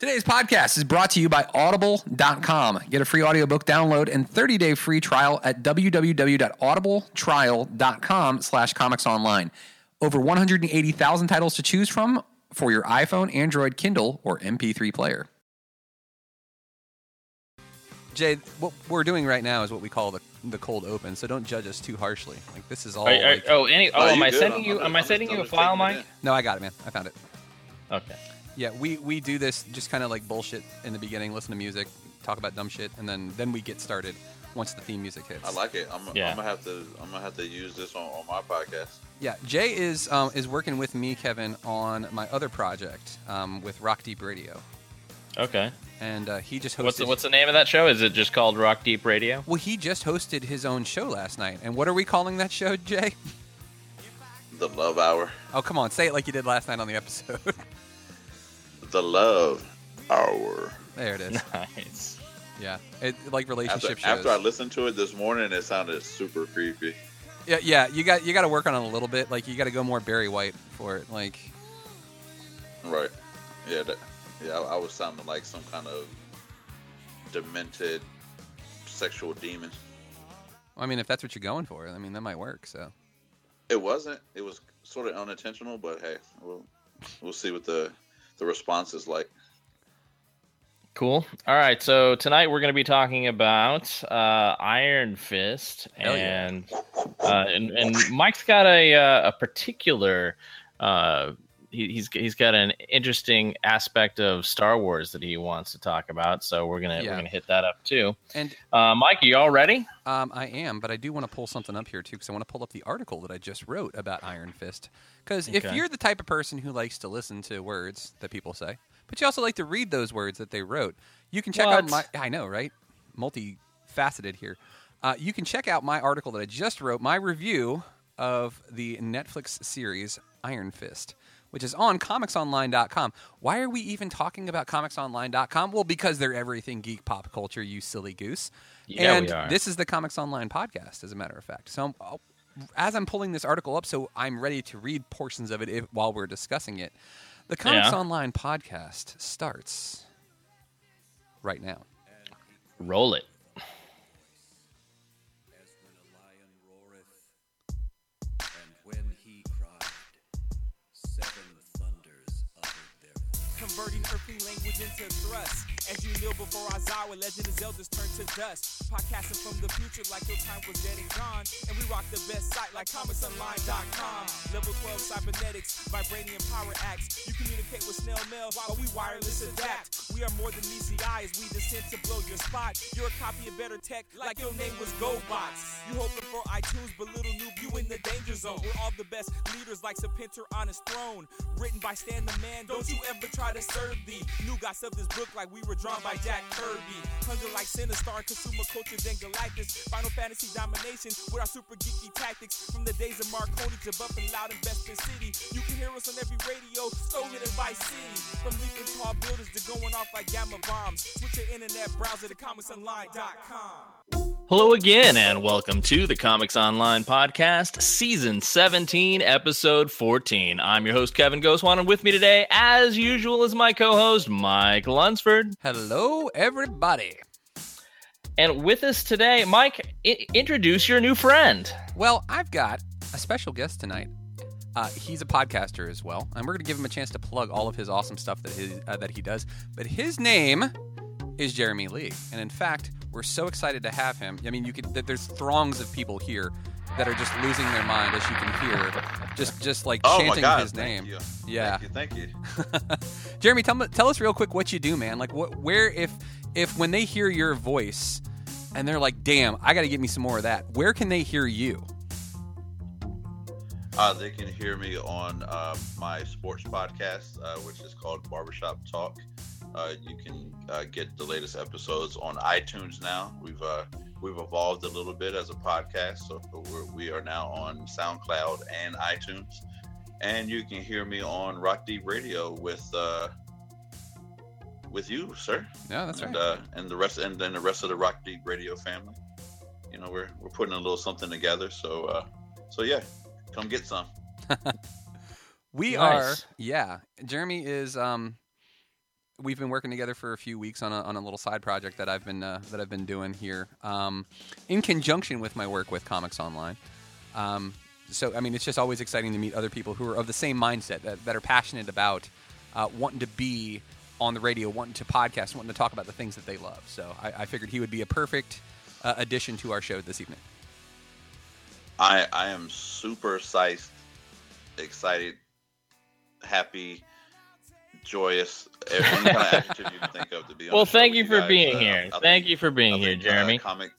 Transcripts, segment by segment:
Today's podcast is brought to you by audible.com. Get a free audiobook download and 30-day free trial at www.audibletrial.com slash comics online. Over 180,000 titles to choose from for your iPhone, Android, Kindle, or MP3 player. Jay, what we're doing right now is what we call the, the cold open, so don't judge us too harshly. Like this is all Are- are- like- oh, any? Oh, you am I good? sending I'm- you? I'm- Am I I'm sending you a I'm just file, taking Mike? No, I got it, man. I found it. Okay. Yeah, we, we do this just kind of like bullshit in the beginning, listen to music, talk about dumb shit, and then then we get started once the theme music hits. I like it. I'm, Yeah. I'm gonna have to. I'm gonna have to use this on, on my podcast. Yeah, Jay is um, is working with me, Kevin, on my other project um, with Rock Deep Radio, Okay. and uh, he just hosted. What's the, what's the name of that show? Is it just called Rock Deep Radio? well, he just hosted his own show last night, and what are we calling that show, Jay? The Love Hour. Oh, come on, say it like you did last night on the episode. The Love Hour. there it is. Nice. Yeah, it like After, relationship shows. after I listened to it this morning, it sounded super creepy. yeah, yeah, you got you got to work on it a little bit. Like you got to go more Barry White for it. Like Right. Yeah. That, yeah. I, I was sounding like some kind of demented sexual demon. I mean, if that's what you're going for, I mean that might work. So. It wasn't. It was sort of unintentional, but hey, we'll we'll see what the the response is like. Cool. All right. So tonight we're going to be talking about uh, Iron Fist, Hell yeah. and, uh, and and Mike's got a uh, a particular. Uh, he, he's he's got an interesting aspect of Star Wars that he wants to talk about. So we're gonna Yeah. we're gonna hit that up too. And Uh, Mike, are you all ready? Um, I am, but I do want to pull something up here too, because I want to pull up the article that I just wrote about Iron Fist. Because if you're the type of person who likes to listen to words that people say, but you also like to read those words that they wrote, you can check out my. I know, right? Multifaceted here. Uh, you can check out my article that I just wrote, my review of the Netflix series Iron Fist, which is on comicsonline.com. Why are we even talking about comicsonline.com? Well, because they're everything geek pop culture, you silly goose. Yeah, and we are. this is the Comics Online podcast, as a matter of fact. So, I'll- oh, as I'm pulling this article up, so I'm ready to read portions of it if, while we're discussing it. The Comics Yeah. Online podcast starts right now. Roll it. Converting earthly language into thrust. As you kneel before Isaiah, legend of elders turn to dust. Podcasting from the future like your time was dead and gone. And we rock the best site like comicsonline.com. Level 12 cybernetics, vibranium power acts. You communicate with snail mail while we wireless adapt. We are more than ECI as we descend to blow your spot. You're a copy of better tech like your name was GoBots. You hoping for iTunes, but little noob, you in the danger zone. We're all the best leaders like Sepinter on his throne. Written by Stan the Man, don't you ever try to serve thee. Nougat of this book like we were drawn by Jack Kirby. Hunger like Sinistar, consumer culture, then Galactus. Final Fantasy domination with our super geeky tactics. From the days of Marconi to Buffin Loud and Best in City. You can hear us on every radio, Stolen and Vice City. From leaping tall buildings to going off like gamma bombs. Switch your internet browser to comicsonline.com. Hello again, and welcome to the Comics Online Podcast, Season 17, Episode 14. I'm your host, Kevin Ghostwan, and with me today, as usual, is my co host, Mike Lunsford. Hello, everybody. And with us today, Mike, I- introduce your new friend. Well, I've got a special guest tonight. Uh, he's a podcaster as well, and we're going to give him a chance to plug all of his awesome stuff that his, uh, that he does. But his name is Jeremy Lee, and in fact, we're so excited to have him. I mean, you th- there's throngs of people here that are just losing their mind, as you can hear, just just like Oh chanting God! his name. you. Yeah. Thank you. Thank you. Jeremy, tell, tell us real quick what you do, man. Like, what, where, if, if when they hear your voice, and they're like, "Damn, I got to get me some more of that." Where can they hear you? Uh, they can hear me on uh, my sports podcast, uh, which is called Barbershop Talk. Uh, you can uh, get the latest episodes on iTunes now. We've uh, we've evolved a little bit as a podcast, so we're, we are now on SoundCloud and iTunes. And you can hear me on Rock Deep Radio with uh, with you, sir. Yeah, that's and, right. uh, and the rest, and then the rest of the Rock Deep Radio family. You know, we're we're putting a little something together. So uh, so yeah, come get some. We Nice. are, yeah. Jeremy is, um, we've been working together for a few weeks on a, on a little side project that I've been uh, that I've been doing here, um, in conjunction with my work with Comics Online. Um, so I mean, it's just always exciting to meet other people who are of the same mindset that, that are passionate about uh, wanting to be on the radio, wanting to podcast, wanting to talk about the things that they love. So I, I figured he would be a perfect uh, addition to our show this evening. I I am super excited, happy, joyous. Every kind of adjective you can think of to be on. Well, thank with you for guys. being Uh, here. I Thank think- you for being here, uh, Jeremy. comic.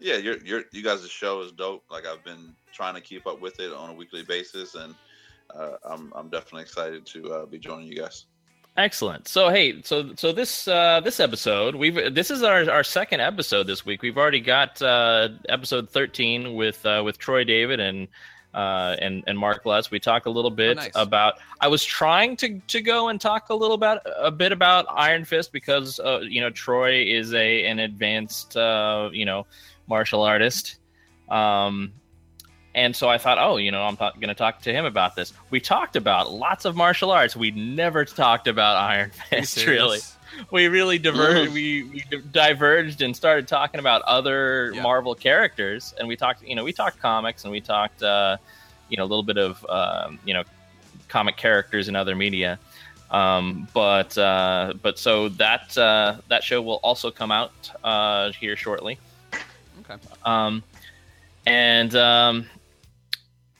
Yeah, you're you're you guys' show is dope. Like I've been trying to keep up with it on a weekly basis, and uh, I'm I'm definitely excited to uh, be joining you guys. Excellent. So hey, so so this uh, this episode we've this is our, our second episode this week. We've already got uh, episode thirteen with uh, with Troy David and uh, and and Mark Lutz. We talked a little bit nice. about. I was trying to to go and talk a little about a bit about Iron Fist because uh, you know Troy is a an advanced uh, you know martial artist. Um, and so I thought, oh, you know, I'm going to talk to him about this. We talked about lots of martial arts. We never talked about Iron Fist, really. We really diverged. Mm. we, we diverged and started talking about other Yeah. Marvel characters, and we talked. You know, we talked comics, and we talked, uh, you know, a little bit of, um, you know, comic characters in other media. Um, but uh, but so that uh, that show will also come out uh, here shortly. Okay. Um, and um,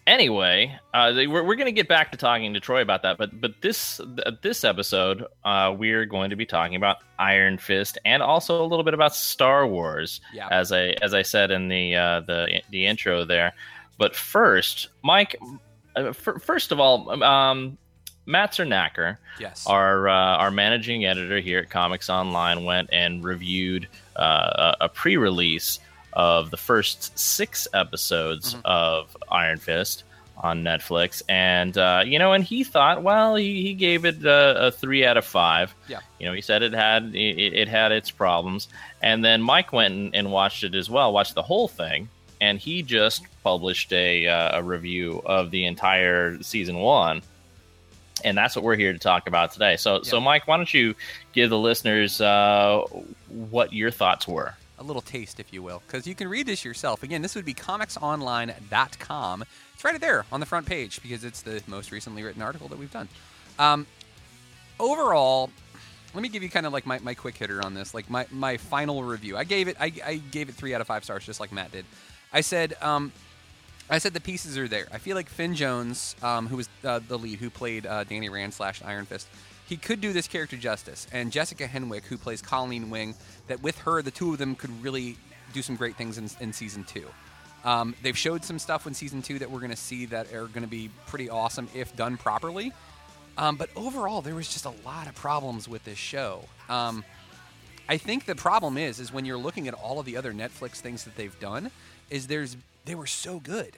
anyway, uh, they- we're, we're going to get back to talking to Troy about that. But but this th- this episode, uh, we're going to be talking about Iron Fist and also a little bit about Star Wars, Yeah. as I as I said in the uh, the the intro there. But first, Mike, uh, f- first of all, um, Matt Cernacker, Yes. our uh, our managing editor here at Comics Online went and reviewed uh, a, a pre-release of the first six episodes Mhm. of Iron Fist on Netflix, and uh, you know, and he thought, well, he, he gave it a, a three out of five. Yeah. you know, he said it had it, it had its problems, and then Mike went and, and watched it as well, watched the whole thing, and he just published a uh, a review of the entire season one and that's what we're here to talk about today. So, so Mike, why don't you give the listeners uh, what your thoughts were? A little taste, if you will, because you can read this yourself. Again, this would be comicsonline.com. It's right there on the front page because it's the most recently written article that we've done. Um, overall, let me give you kind of like my, my quick hitter on this, like my, my final review. I gave it I, I gave it three out of five stars, just like Matt did. I said um, I said the pieces are there. I feel like Finn Jones, um, who was uh, the lead, who played uh, Danny Rand slash Iron Fist, he could do this character justice. And Jessica Henwick, who plays Colleen Wing, that with her, the two of them could really do some great things in, in season two. Um, they've showed some stuff in season two that we're going to see that are going to be pretty awesome if done properly. Um, but overall, there was just a lot of problems with this show. Um, I think the problem is, is when you're looking at all of the other Netflix things that they've done, is there's they were so good,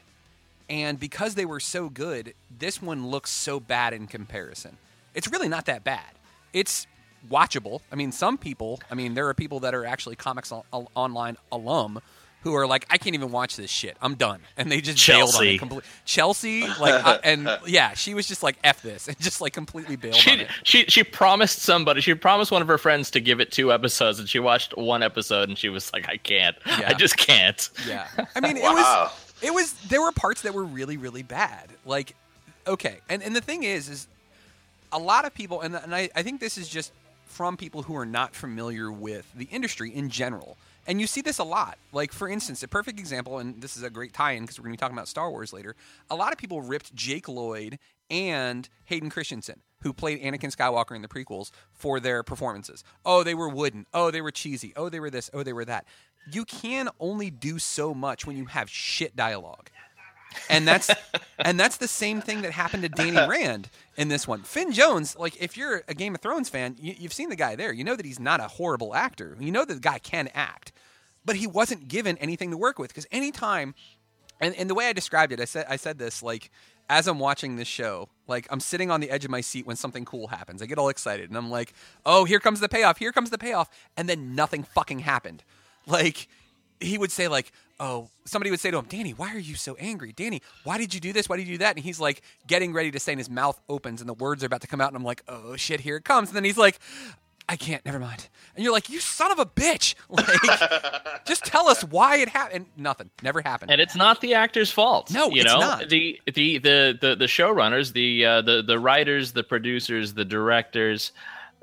and because they were so good, this one looks so bad in comparison. It's really not that bad. It's watchable. I mean, some people. I mean, there are people that are actually comics on, online alum who are like, I can't even watch this shit. I'm done, and they just bailed on Chelsea. it completely. Chelsea, like, I, and yeah, she was just like, "F this," and just like completely bailed on She, it. she she promised somebody. She promised one of her friends to give it two episodes, and she watched one episode, and she was like, "I can't. Yeah. I just can't." Yeah, I mean, it was it was there were parts that were really really bad. Like, okay, and and the thing is, is a lot of people, and and I I think this is just from people who are not familiar with the industry in general. And you see this a lot. Like, for instance, a perfect example, and this is a great tie in because we're going to be talking about Star Wars later. A lot of people ripped Jake Lloyd and Hayden Christensen, who played Anakin Skywalker in the prequels, for their performances. Oh, they were wooden. Oh, they were cheesy. Oh, they were this. Oh, they were that. You can only do so much when you have shit dialogue and that's and that's the same thing that happened to Danny Rand in this one. Finn Jones, like if you're a Game of Thrones fan, you, you've seen the guy there. You know that he's not a horrible actor. You know that the guy can act, but he wasn't given anything to work with because anytime, and, and the way I described it, I said I said this like as I'm watching this show, like I'm sitting on the edge of my seat when something cool happens. I get all excited and I'm like, oh, here comes the payoff. Here comes the payoff, and then nothing fucking happened. Like he would say like, "Oh," somebody would say to him, "Danny, why are you so angry? Danny, why did you do this? Why did you do that?" And he's like getting ready to say, and his mouth opens, and the words are about to come out, and I'm like, "Oh shit, here it comes!" And then he's like, "I can't. Never mind." And you're like, "You son of a bitch! Like, just tell us why it happened." Nothing. Never happened. and it's not the actor's fault. No, you it's know not. the the the the, the showrunners, the uh, the the writers, the producers, the directors.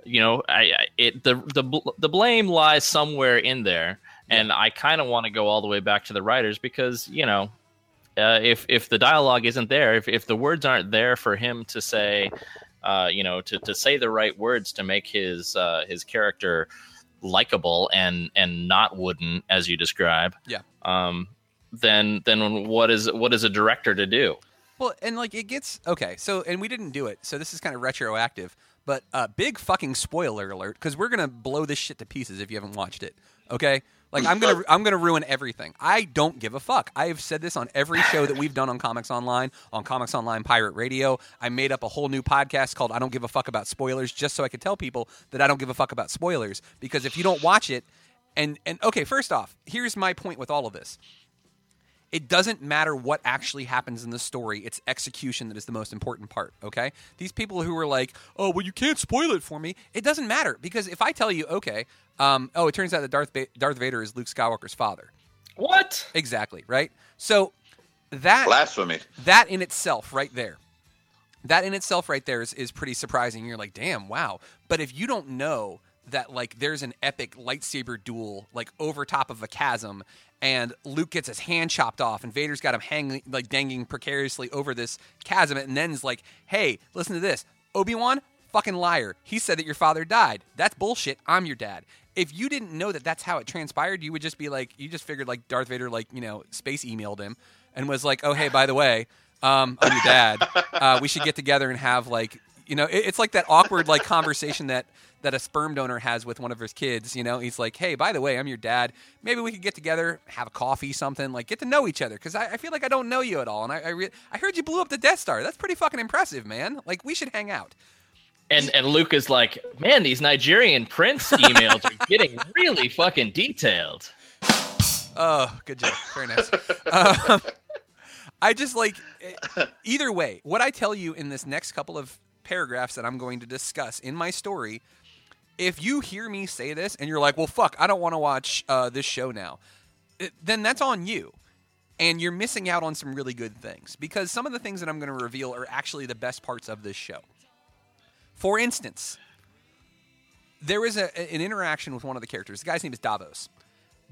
You know, I, I it the the the blame lies somewhere in there, and I kind of want to go all the way back to the writers because you know. Uh, if if the dialogue isn't there, if, if the words aren't there for him to say, uh, you know, to, to say the right words to make his uh, his character likable and and not wooden, as you describe, Yeah. um, then then what is what is a director to do? Well, and like it gets okay. So, and we didn't do it. So this is kind of retroactive. But uh, big fucking spoiler alert because we're gonna blow this shit to pieces if you haven't watched it. Okay, like I'm gonna I'm gonna ruin everything. I don't give a fuck. I have said this on every show that we've done on Comics Online, on Comics Online Pirate Radio. I made up a whole new podcast called I Don't Give a Fuck About Spoilers just so I could tell people that I don't give a fuck about spoilers because if you don't watch it, and and okay, first off, here's my point with all of this it doesn't matter what actually happens in the story it's execution that is the most important part okay? These people who are like oh well you can't spoil it for me it doesn't matter because if i tell you okay um, oh it turns out that darth, ba- darth vader is luke skywalker's father. What? exactly right? So that Blasphemy. that in itself right there that in itself right there is, is pretty surprising. You're like damn wow. But if you don't know that like there's an epic lightsaber duel like over top of a chasm and luke gets his hand chopped off and vader's got him hanging like dangling precariously over this chasm and then is like hey listen to this. Obi-wan fucking liar. He said that your father died. That's bullshit. I'm your dad. If you didn't know that that's how it transpired you would just be like you just figured like darth vader like you know space emailed him and was like oh hey by the way um, I'm your dad. Uh, we should get together and have like, you know, it, it's like that awkward like conversation that that a sperm donor has with one of his kids. You know, he's like, hey, by the way, I'm your dad. Maybe we could get together, have a coffee, something like, get to know each other because I, I feel like I don't know you at all. And I I, re- I heard you blew up the Death Star. That's pretty fucking impressive, man. Like, we should hang out. And and Luke is like, man, these Nigerian prince emails are getting really fucking detailed. Oh, good job. Very nice. um, I just like either way. What I tell you in this next couple of paragraphs that I'm going to discuss in my story, if you hear me say this and you're like, "Well, fuck, I don't want to watch uh, this show now," eh, then that's on you. And you're missing out on some really good things because some of the things that I'm going to reveal are actually the best parts of this show. For instance, there is a, an interaction with one of the characters. The guy's name is Davos.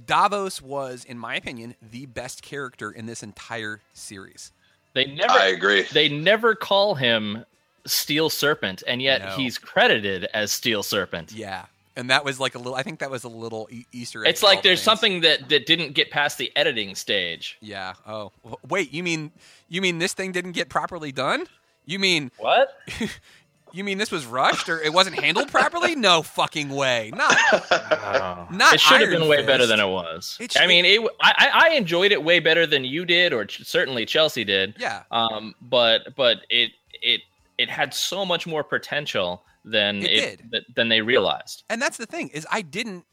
Davos was, in my opinion, the best character in this entire series. They never I agree. they never call him Steel Serpent, and yet No. he's credited as Steel Serpent. Yeah, and that was like a little. I think that was a little e- Easter egg. It's like there's fans. something that, that didn't get past the editing stage. Yeah. Oh, wait. You mean you mean this thing didn't get properly done? You mean What? you mean this was rushed or it wasn't handled properly? No fucking way. Not Not it should have Iron been way Fist. better than it was. It I mean, it, I, I I enjoyed it way better than you did, or ch- certainly Chelsea did. yeah. Um, but but it it had so much more potential than It it, th- than they realized. And that's the thing is I didn't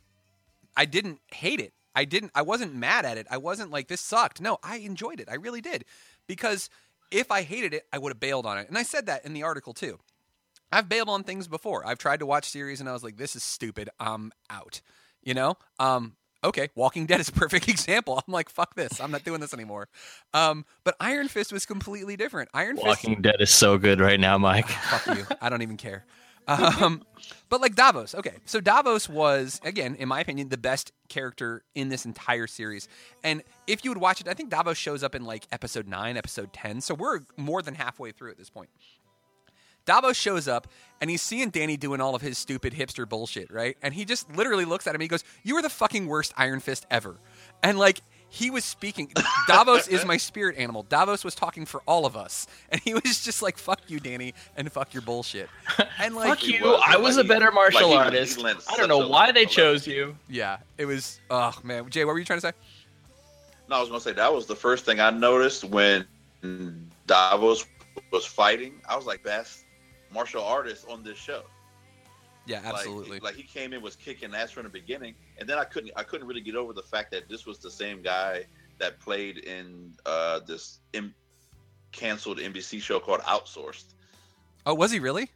I didn't hate it. I didn't I wasn't mad at it. I wasn't like this sucked. No, I enjoyed it. I really did. Because if I hated it, I would have bailed on it. And I said that in the article too. I've bailed on things before. I've tried to watch series and I was like this is stupid. I'm out. You know? Um okay, Walking Dead is a perfect example. I'm like fuck this. I'm not doing this anymore. Um but Iron Fist was completely different. Iron Fist Walking Dead is so good right now, Mike. fuck you. I don't even care. Um, but like Davos, okay. So Davos was, again, in my opinion, the best character in this entire series. And if you would watch it, I think Davos shows up in like episode nine, episode ten. So we're more than halfway through at this point. Davos shows up and he's seeing Danny doing all of his stupid hipster bullshit, right? And he just literally looks at him. And he goes, "You are the fucking worst Iron Fist ever." And like he was speaking, Davos is my spirit animal. Davos was talking for all of us, and he was just like, "Fuck you, Danny, and fuck your bullshit." And like, Fuck you! was. I was a better martial like, artist. he lent I don't know why they chose you. yeah, it was. Oh man, Jay, what were you trying to say? No, I was gonna say that was the first thing I noticed when Davos was fighting. I was like, best martial artist on this show. Yeah, Like, absolutely. Like, he came in was kicking ass from the beginning, and then I couldn't I couldn't really get over the fact that this was the same guy that played in uh, this M- canceled NBC show called Outsourced. oh, was he really?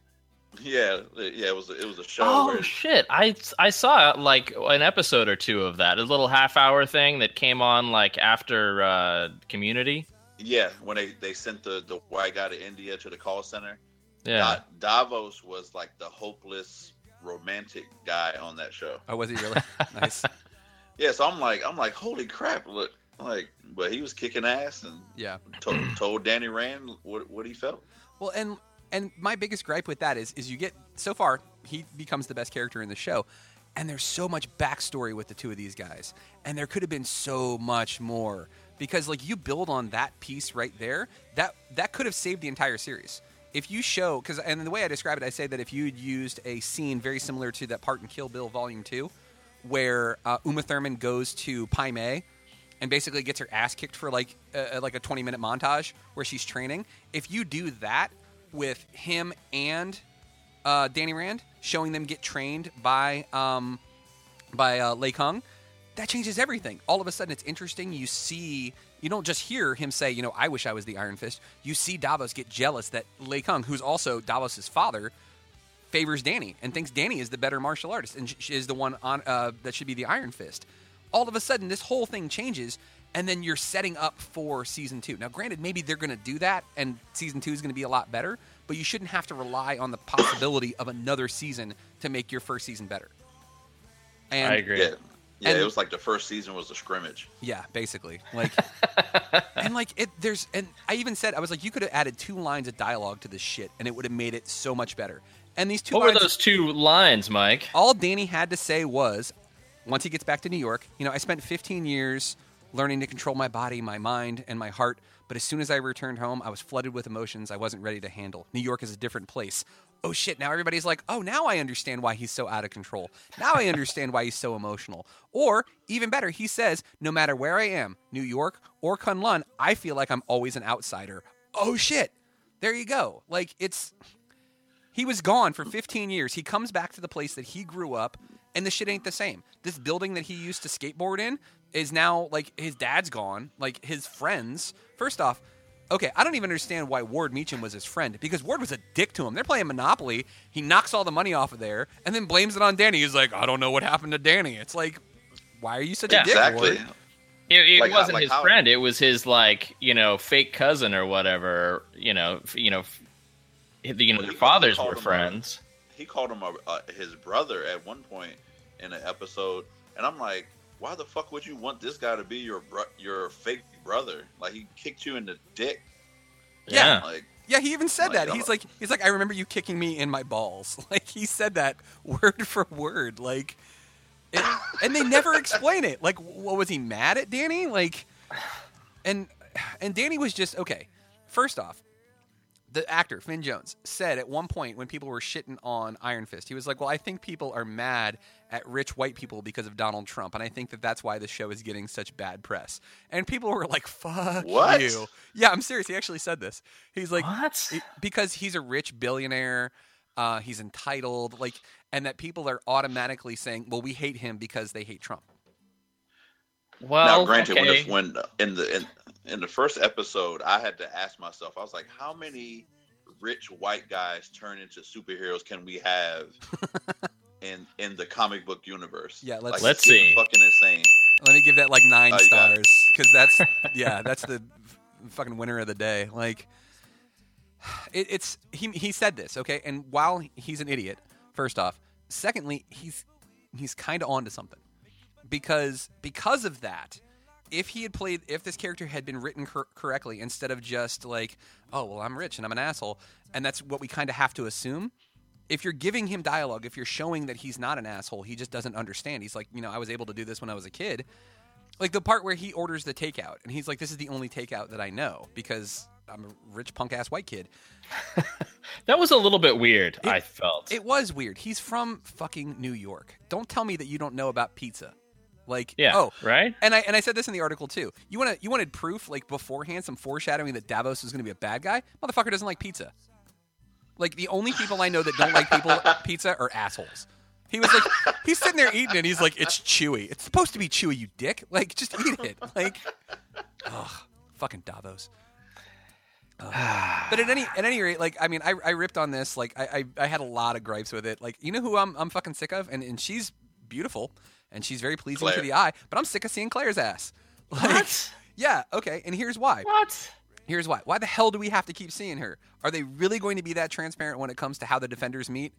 Yeah, yeah, it was a, it was a show. Oh where, shit! I I saw like an episode or two of that. A little half hour thing that came on like after uh, Community. yeah, when they, they sent the, the white guy to India to the call center. Yeah. Da- Davos was like the hopeless romantic guy on that show. Oh, was he really? nice. Yeah, so I'm like I'm like holy crap! Look, like, but he was kicking ass and Yeah. told, told Danny Rand what what he felt. Well, and and my biggest gripe with that is is you get so far he becomes the best character in the show, and there's so much backstory with the two of these guys, and there could have been so much more because like you build on that piece right there, that that could have saved the entire series. If you show because and the way I describe it, I say that if you'd used a scene very similar to that part in Kill Bill Volume Two, where uh, Uma Thurman goes to Pai Mei and basically gets her ass kicked for like uh, like a 20 minute montage where she's training. If you do that with him and uh, Danny Rand, showing them get trained by um, by uh, Lei Kung, that changes everything. All of a sudden, it's interesting. You see, you don't just hear him say, you know, I wish I was the Iron Fist. You see Davos get jealous that Lei Kung, who's also Davos's father, favors Danny and thinks Danny is the better martial artist and sh- is the one on uh, that should be the Iron Fist. All of a sudden, this whole thing changes, and then you're setting up for season two. Now, granted, maybe they're going to do that, and season two is going to be a lot better, but you shouldn't have to rely on the possibility of another season to make your first season better. And I agree. Yeah, yeah, And- it was like the first season was a scrimmage. Yeah, basically. Like and like it there's and I even said I was like you could have added two lines of dialogue to this shit and it would have made it so much better. And these two What were those two lines, Mike? all Danny had to say was once he gets back to New York, you know, I spent 15 years learning to control my body, my mind, and my heart, but as soon as I returned home, I was flooded with emotions I wasn't ready to handle. New York is a different place. Oh shit, now everybody's like, "Oh, now I understand why he's so out of control. Now I understand why he's so emotional." Or, even better, he says, "No matter where I am, New York or Kunlun, I feel like I'm always an outsider." Oh shit. There you go. Like it's he was gone for 15 years. He comes back to the place that he grew up, and the shit ain't the same. This building that he used to skateboard in is now like his dad's gone. Like his friends. First off, okay, I don't even understand why Ward Meachum was his friend because Ward was a dick to him. They're playing Monopoly. He knocks all the money off of there and then blames it on Danny. He's like, I don't know what happened to Danny. It's like, why are you such Yeah. a dick, Exactly. Ward? It, it Like wasn't like his how- friend. It was his like you know fake cousin or whatever. You know, f- you know, f- you know, Well, their fathers were him a- friends. He called him a, uh, his brother at one point in an episode, and I'm like, why the fuck would you want this guy to be your bro- your fake brother? Like he kicked you in the dick. Yeah. Like Yeah, he even said Like, that. He's like, he's like, I remember you kicking me in my balls. Like he said that word for word. Like, it, and they never explain it. Like, what was he mad at Danny? Like, and and Danny was just okay. First off, the actor Finn Jones said at one point when people were shitting on Iron Fist, he was like, "Well, I think people are mad at rich white people because of Donald Trump, and I think that that's why the show is getting such bad press." And people were like, "Fuck What? you!" Yeah, I'm serious. He actually said this. He's like, What? because he's a rich billionaire, uh, he's entitled, like, and that people are automatically saying, "Well, we hate him because they hate Trump." Well, now, granted, okay. when, the, when in the in, in the first episode, I had to ask myself, I was like, how many rich white guys turn into superheroes can we have in in the comic book universe? Yeah, let's- Like, Let's see. Fucking insane. Let me give that like nine Oh, you stars because that's yeah, that's the fucking winner of the day. Like, it, it's he he said this okay, and while he's an idiot, first off, secondly, he's he's kind of onto something because because of that. If he had played, if this character had been written cor- correctly, instead of just like, oh well, I'm rich and I'm an asshole, and that's what we kind of have to assume. If you're giving him dialogue, if you're showing that he's not an asshole, he just doesn't understand. He's like, you know, I was able to do this when I was a kid. Like the part where he orders the takeout, and he's like, "This is the only takeout that I know because I'm a rich punk ass white kid." that was a little bit weird. It- I felt. It was weird. He's from fucking New York. Don't tell me that you don't know about pizza. Like, yeah. oh, Right. and I and I said this in the article too. You want to you wanted proof like beforehand, some foreshadowing that Davos was going to be a bad guy. Motherfucker doesn't like pizza. Like the only people I know that don't like people pizza are assholes. He was like, he's sitting there eating it. He's like, it's chewy. It's supposed to be chewy, you dick. Like, just eat it. Like, ugh, fucking Davos. But at any at any rate, like, I mean, I, I ripped on this. Like, I, I I had a lot of gripes with it. Like, you know who I'm I'm fucking sick of, and and she's beautiful and she's very pleasing to the eye. But I'm sick of seeing Claire's ass. Like, What? Yeah. Okay. And here's why. What? Here's why. Why the hell do we have to keep seeing her? Are they really going to be that transparent when it comes to how the defenders meet?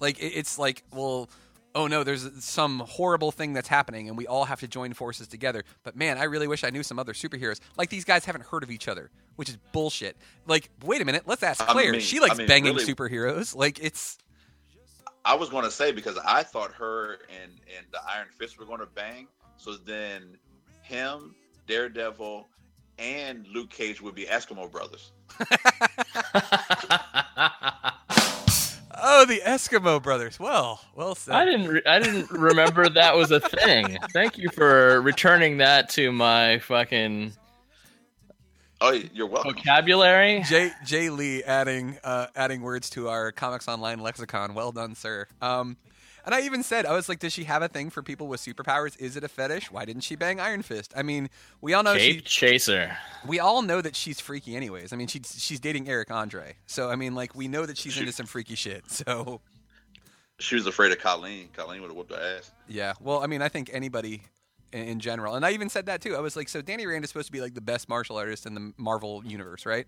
Like it's like, well, oh no, there's some horrible thing that's happening, and we all have to join forces together. But man, I really wish I knew some other superheroes. Like these guys haven't heard of each other, which is bullshit. Like, wait a minute, let's ask I Claire. mean- she likes I mean, banging really- superheroes. Like it's I was going to say because I thought her and and the Iron Fist were going to bang. So then him, Daredevil, and Luke Cage would be Eskimo brothers. oh the Eskimo brothers. Well, well said. I didn't. Re- I didn't remember that was a thing. Thank you for returning that to my fucking Oh, you're welcome. vocabulary. Jay Jay Lee adding uh, adding words to our Comics Online lexicon. Well done, sir. Um, and I even said, I was like, does she have a thing for people with superpowers? Is it a fetish? Why didn't she bang Iron Fist? I mean, we all know Cape she, Chaser. we all know that she's freaky, anyways. I mean, she's she's dating Eric Andre, so I mean, like, we know that she's She- into some freaky shit. So She was afraid of Colleen. Colleen would have whooped her ass. yeah, well, I mean, I think anybody in, in general, and I even said that too. I was like, so Danny Rand is supposed to be like the best martial artist in the Marvel universe, right?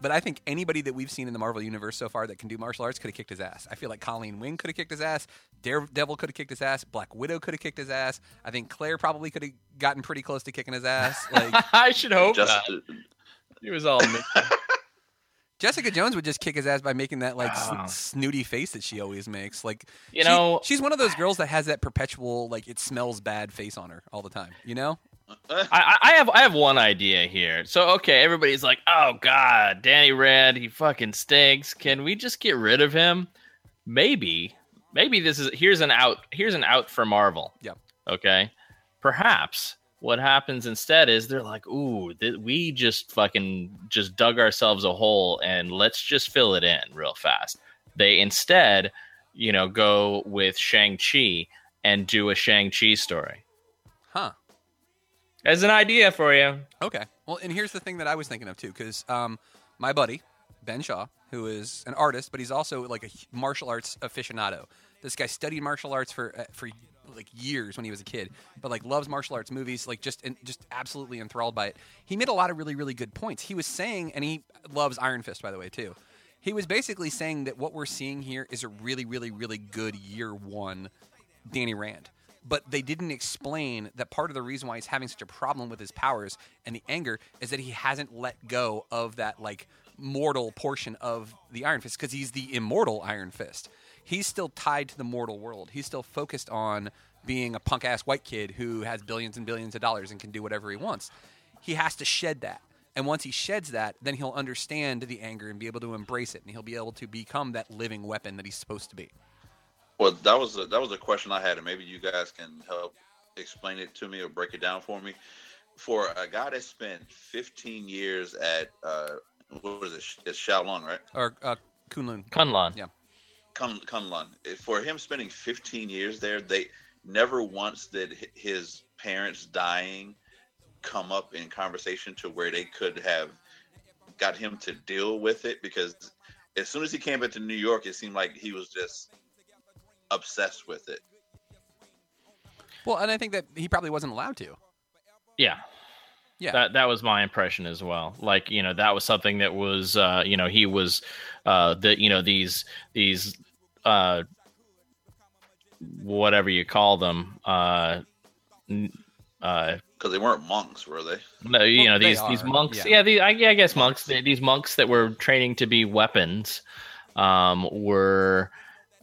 But I think anybody that we've seen in the Marvel universe so far that can do martial arts could have kicked his ass. I feel like Colleen Wing could have kicked his ass. Daredevil could have kicked his ass. Black Widow could have kicked his ass. I think Claire probably could have gotten pretty close to kicking his ass. Like I should hope Just not. He was all. mi- Jessica Jones would just kick his ass by making that like s- Oh. snooty face that she always makes. Like You she- know- she's one of those girls that has that perpetual like it smells bad face on her all the time. You know? I, I have I have one idea here. So okay, everybody's like, "Oh God, Danny Rand, he fucking stinks. Can we just get rid of him?" Maybe, maybe this is here's an out. Here's an out for Marvel. Yeah. Okay. Perhaps what happens instead is they're like, "Ooh, th- we just fucking just dug ourselves a hole, and let's just fill it in real fast." They instead, you know, go with Shang Chi and do a Shang Chi story. Huh. As an idea for you. Okay. Well, and here's the thing that I was thinking of too, because um, my buddy Ben Shaw, who is an artist, but he's also like a martial arts aficionado. This guy studied martial arts for uh, for like years when he was a kid, but like loves martial arts movies, like just and just absolutely enthralled by it. He made a lot of really really good points. He was saying, and he loves Iron Fist by the way too. He was basically saying that what we're seeing here is a really really really good year one Danny Rand. But they didn't explain that part of the reason why he's having such a problem with his powers and the anger is that he hasn't let go of that like mortal portion of the Iron Fist because he's the immortal Iron Fist. He's still tied to the mortal world. He's still focused on being a punk ass white kid who has billions and billions of dollars and can do whatever he wants. He has to shed that. And once he sheds that, then he'll understand the anger and be able to embrace it and he'll be able to become that living weapon that he's supposed to be. Well, that was a, that was a question I had, and maybe you guys can help explain it to me or break it down for me. For a guy that spent 15 years at uh, what was it? It's Shaolin, right? Or uh, Kunlun. Kunlun. Yeah. Kun Kunlun. For him spending 15 years there, they never once did his parents dying come up in conversation to where they could have got him to deal with it because as soon as he came back to New York, it seemed like he was just obsessed with it. Well, and I think that he probably wasn't allowed to. Yeah. Yeah. That that was my impression as well. Like, you know, that was something that was uh, you know, he was uh the you know, these these uh whatever you call them, uh uh Because they weren't monks, were they? no, you Well, know they these these monks. yeah. Yeah, the, I, yeah, I guess monks. they- These monks that were training to be weapons, um, were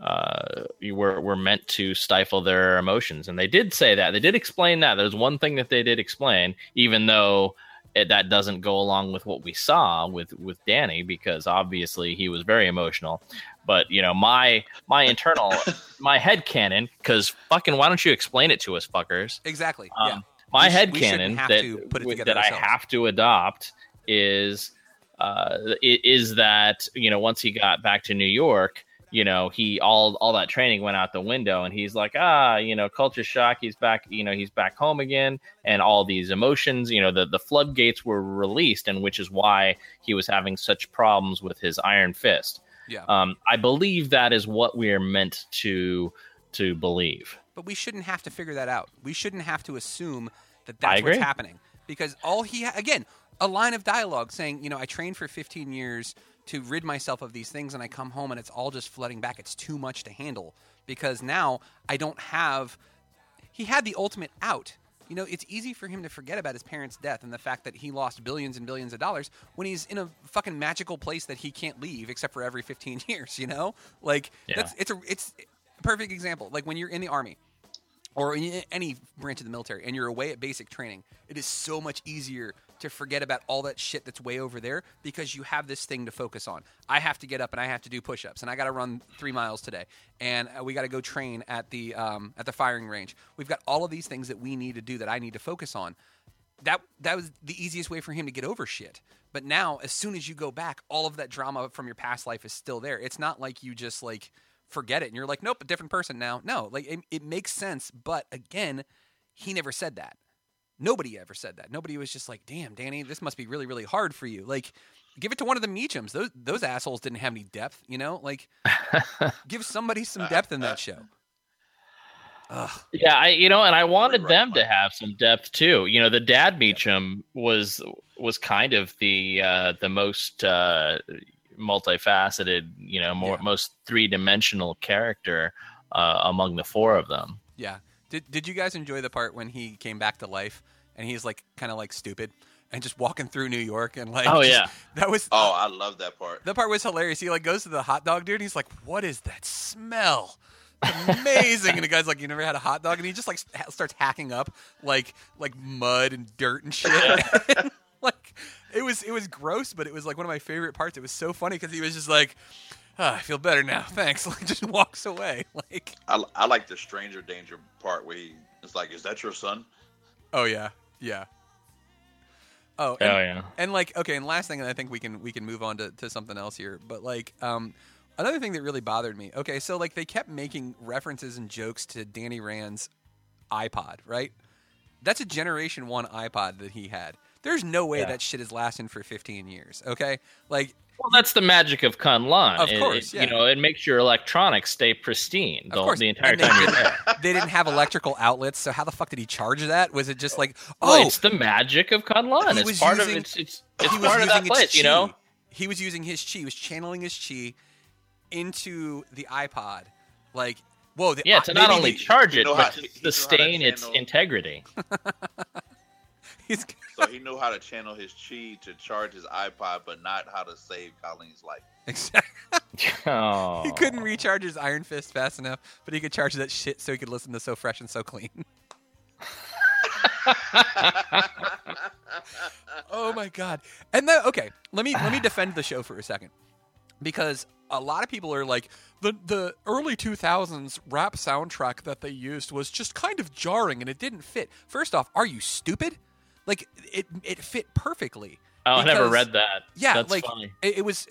uh, you were were meant to stifle their emotions, and they did say that. They did explain that. There's one thing that they did explain, even though it, that doesn't go along with what we saw with with Danny, because obviously he was very emotional. But you know, my my internal my head canon because fucking, why don't you explain it to us, fuckers? Exactly. Um, yeah. My sh- head we canon shouldn't have that to put it w- together that I have to adopt is uh, is that you know once he got back to New York, you know he all all that training went out the window, and he's like, ah, you know, culture shock. He's back, you know, he's back home again, and all these emotions, you know, the the floodgates were released, and which is why he was having such problems with his Iron Fist. Yeah. Um, I believe that is what we are meant to to believe. But we shouldn't have to figure that out. We shouldn't have to assume that that's what's happening because all he ha- again a line of dialogue saying, you know, I trained for 15 years to rid myself of these things, and I come home and it's all just flooding back. It's too much to handle because now I don't have. He had the ultimate out. You know, it's easy for him to forget about his parents' death and the fact that he lost billions and billions of dollars when he's in a fucking magical place that he can't leave except for every 15 years. You know, like Yeah. that's it's a it's a perfect example. Like when you're in the army or in any branch of the military and you're away at basic training, it is so much easier to forget about all that shit that's way over there because you have this thing to focus on. I have to get up and I have to do push-ups and I got to run three miles today and uh, we got to go train at the um, at the firing range. We've got all of these things that we need to do that I need to focus on. That that was the easiest way for him to get over shit. But now, as soon as you go back, all of that drama from your past life is still there. It's not like you just like forget it and you're like, nope, a different person now. No, like it, it makes sense. But again, he never said that. Nobody ever said that. Nobody was just like, damn, Danny, this must be really, really hard for you. Like, give it to one of the Meachums. Those those assholes didn't have any depth, you know? Like, give somebody some depth in that show. Ugh. Yeah, I you know, and I wanted right, them to Mike. have some depth too. You know, the dad Meachum was was kind of the uh, the most uh, multifaceted, you know, more Yeah. most three dimensional character uh, among the four of them. Yeah. Did Did you guys enjoy the part when he came back to life and he's like kind of like stupid and just walking through New York and like Oh, just- yeah. that was Oh, I love that part. that part was hilarious. He like goes to the hot dog dude and he's like, "What is that smell?" Amazing. and the guy's like, "You never had a hot dog?" And he just like ha- starts hacking up like like mud and dirt and shit. like it was it was gross, but it was like one of my favorite parts. It was so funny because he was just like. "Ah, I feel better now. Thanks. Like, just walks away. Like, I, I like the stranger danger part where he it's like, is that your son? oh yeah, yeah. Oh, Oh and, yeah. and like okay, and last thing, and I think we can we can move on to, to something else here. But like, um, another thing that really bothered me. Okay, so like they kept making references and jokes to Danny Rand's iPod, right? That's a Generation One iPod that he had. There's no way Yeah. that shit is lasting for 15 years. Okay, like Well, that's the magic of Kunlun. Of It- course, it- yeah. you know, it makes your electronics stay pristine Of the, course. the entire And they time you're there. they didn't have electrical outlets, so how the fuck did he charge that? Was it just like, Oh, oh, it's the magic of Kunlun. He It's was part using- of it's it's it's was part of that place, you know. He was using his chi. He was channeling his chi into the iPod. Like, whoa! The, Yeah, to not only charge he it, know but to he- he know how to sustain its channel- integrity. he's- So he knew how to channel his chi to charge his iPod, but not how to save Colleen's life. exactly. Oh. He couldn't recharge his Iron Fist fast enough, but he could charge that shit so he could listen to So Fresh and So Clean. oh my god! And then okay, let me let me defend the show for a second because a lot of people are like the the early 2000s rap soundtrack that they used was just kind of jarring and it didn't fit. First off, are you stupid? Like it it fit perfectly. Oh, I never read that. Yeah, That's like funny. it, it was,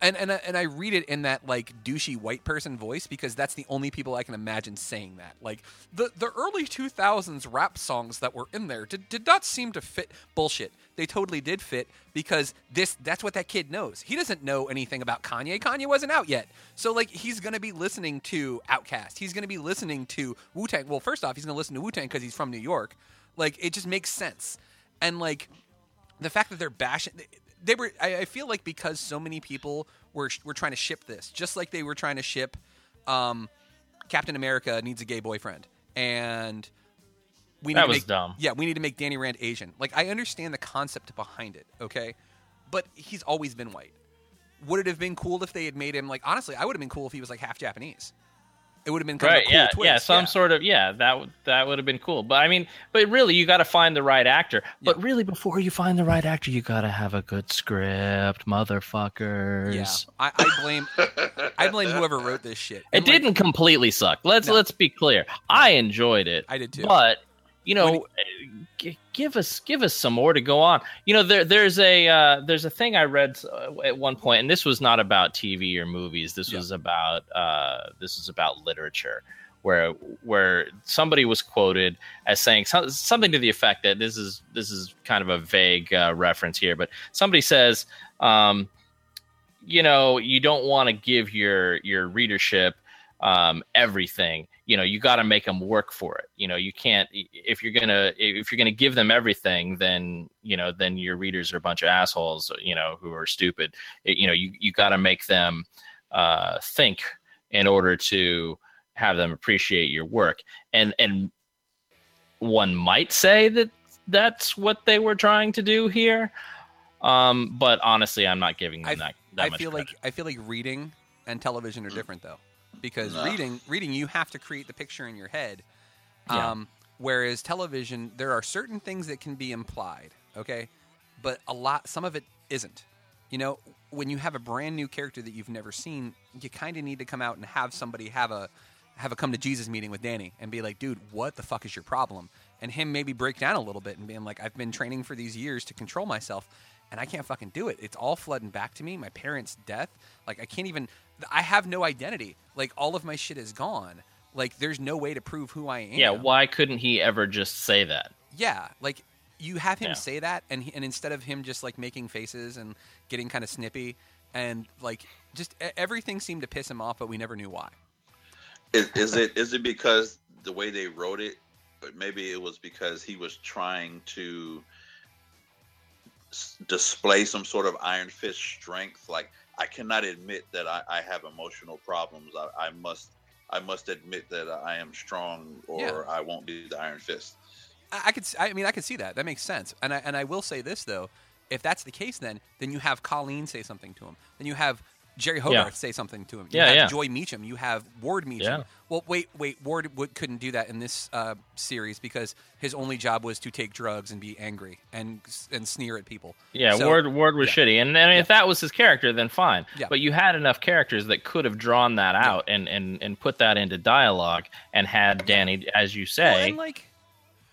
and and I- and I read it in that like douchey white person voice because that's the only people I can imagine saying that. Like the the early two thousands rap songs that were in there did, did not seem to fit. Bullshit. They totally did fit because this that's what that kid knows. He doesn't know anything about Kanye. Kanye wasn't out yet, so like he's gonna be listening to Outkast. He's gonna be listening to Wu Tang. Well, first off, he's gonna listen to Wu Tang because he's from New York. Like it just makes sense, and like the fact that they're bashing they were I, I feel like because so many people were were trying to ship this just like they were trying to ship um, captain america needs a gay boyfriend. And we need That to was make, dumb. yeah we need to make danny rand asian. Like i understand the concept behind it okay? But he's always been white. Would it have been cool if they had made him like honestly i would have been cool if he was like half japanese it would have been kind Right? of a cool yeah, twist yeah. Some sort of yeah. That that would have been cool. But I mean, but really, you got to find the right actor. But really, before you find the right actor, you got to have a good script, motherfuckers. yeah I, I blame i blame whoever wrote this shit It like, didn't completely suck. Let's No. let's be clear. I enjoyed it. I did too. But you know, give us give us some more to go on. You know, there there's a uh, there's a thing I read uh, at one point, and this was not about TV or movies. This Yeah. was about uh, this was about literature, where where somebody was quoted as saying some, something to the effect that this is this is kind of a vague uh, reference here, but somebody says, um, you know, you don't want to give your your readership um, everything. You know, you got to make them work for it. You know, you can't if you're gonna if you're gonna give them everything, then you know, then your readers are a bunch of assholes. You know, who are stupid. It- you know, you you got to make them uh, think in order to have them appreciate your work. And and one might say that that's what they were trying to do here. Um, but honestly, I'm not giving them I- that. that I much feel credit. like I feel like reading and television are different though, because No. reading reading you have to create the picture in your head, Yeah. um, whereas television there are certain things that can be implied, okay, but a lot some of it isn't. You know, when you have a brand new character that you've never seen, you kind of need to come out and have somebody have a have a come to Jesus meeting with Danny and be like, dude, what the fuck is your problem? And him maybe break down a little bit and being like, I've been training for these years to control myself and I can't fucking do it. It's all flooding back to me. My parents' death. Like, I can't even, I have no identity. Like, all of my shit is gone. Like, there's no way to prove who I am. yeah. Why couldn't he ever just say that? Yeah, like you have him Yeah. say that, and he, and instead of him just like making faces and getting kind of snippy, and like just e- everything seemed to piss him off, but we never knew why. Is, is it is it because the way they wrote it? But maybe it was because he was trying to s- display some sort of iron fist strength. Like I cannot admit that I, I have emotional problems. I, I must I must admit that I am strong, or Yeah. I won't be the iron fist. I, I could, I mean, I could see that. That makes sense. And I and I will say this though, if that's the case, then then you have Colleen say something to him. Then you have Jeri Hogarth Yeah. say something to him. You Yeah, have yeah. Joy Meachum. You have Ward Meachum. Yeah. Well, wait, wait. Ward would, couldn't do that in this uh, series because his only job was to take drugs and be angry and and sneer at people. Yeah, So- Ward Ward was yeah. shitty, and, and if that was his character, then fine. Yeah. But you had enough characters that could have drawn that out and, and and put that into dialogue, and had Danny, as you Well, say, and like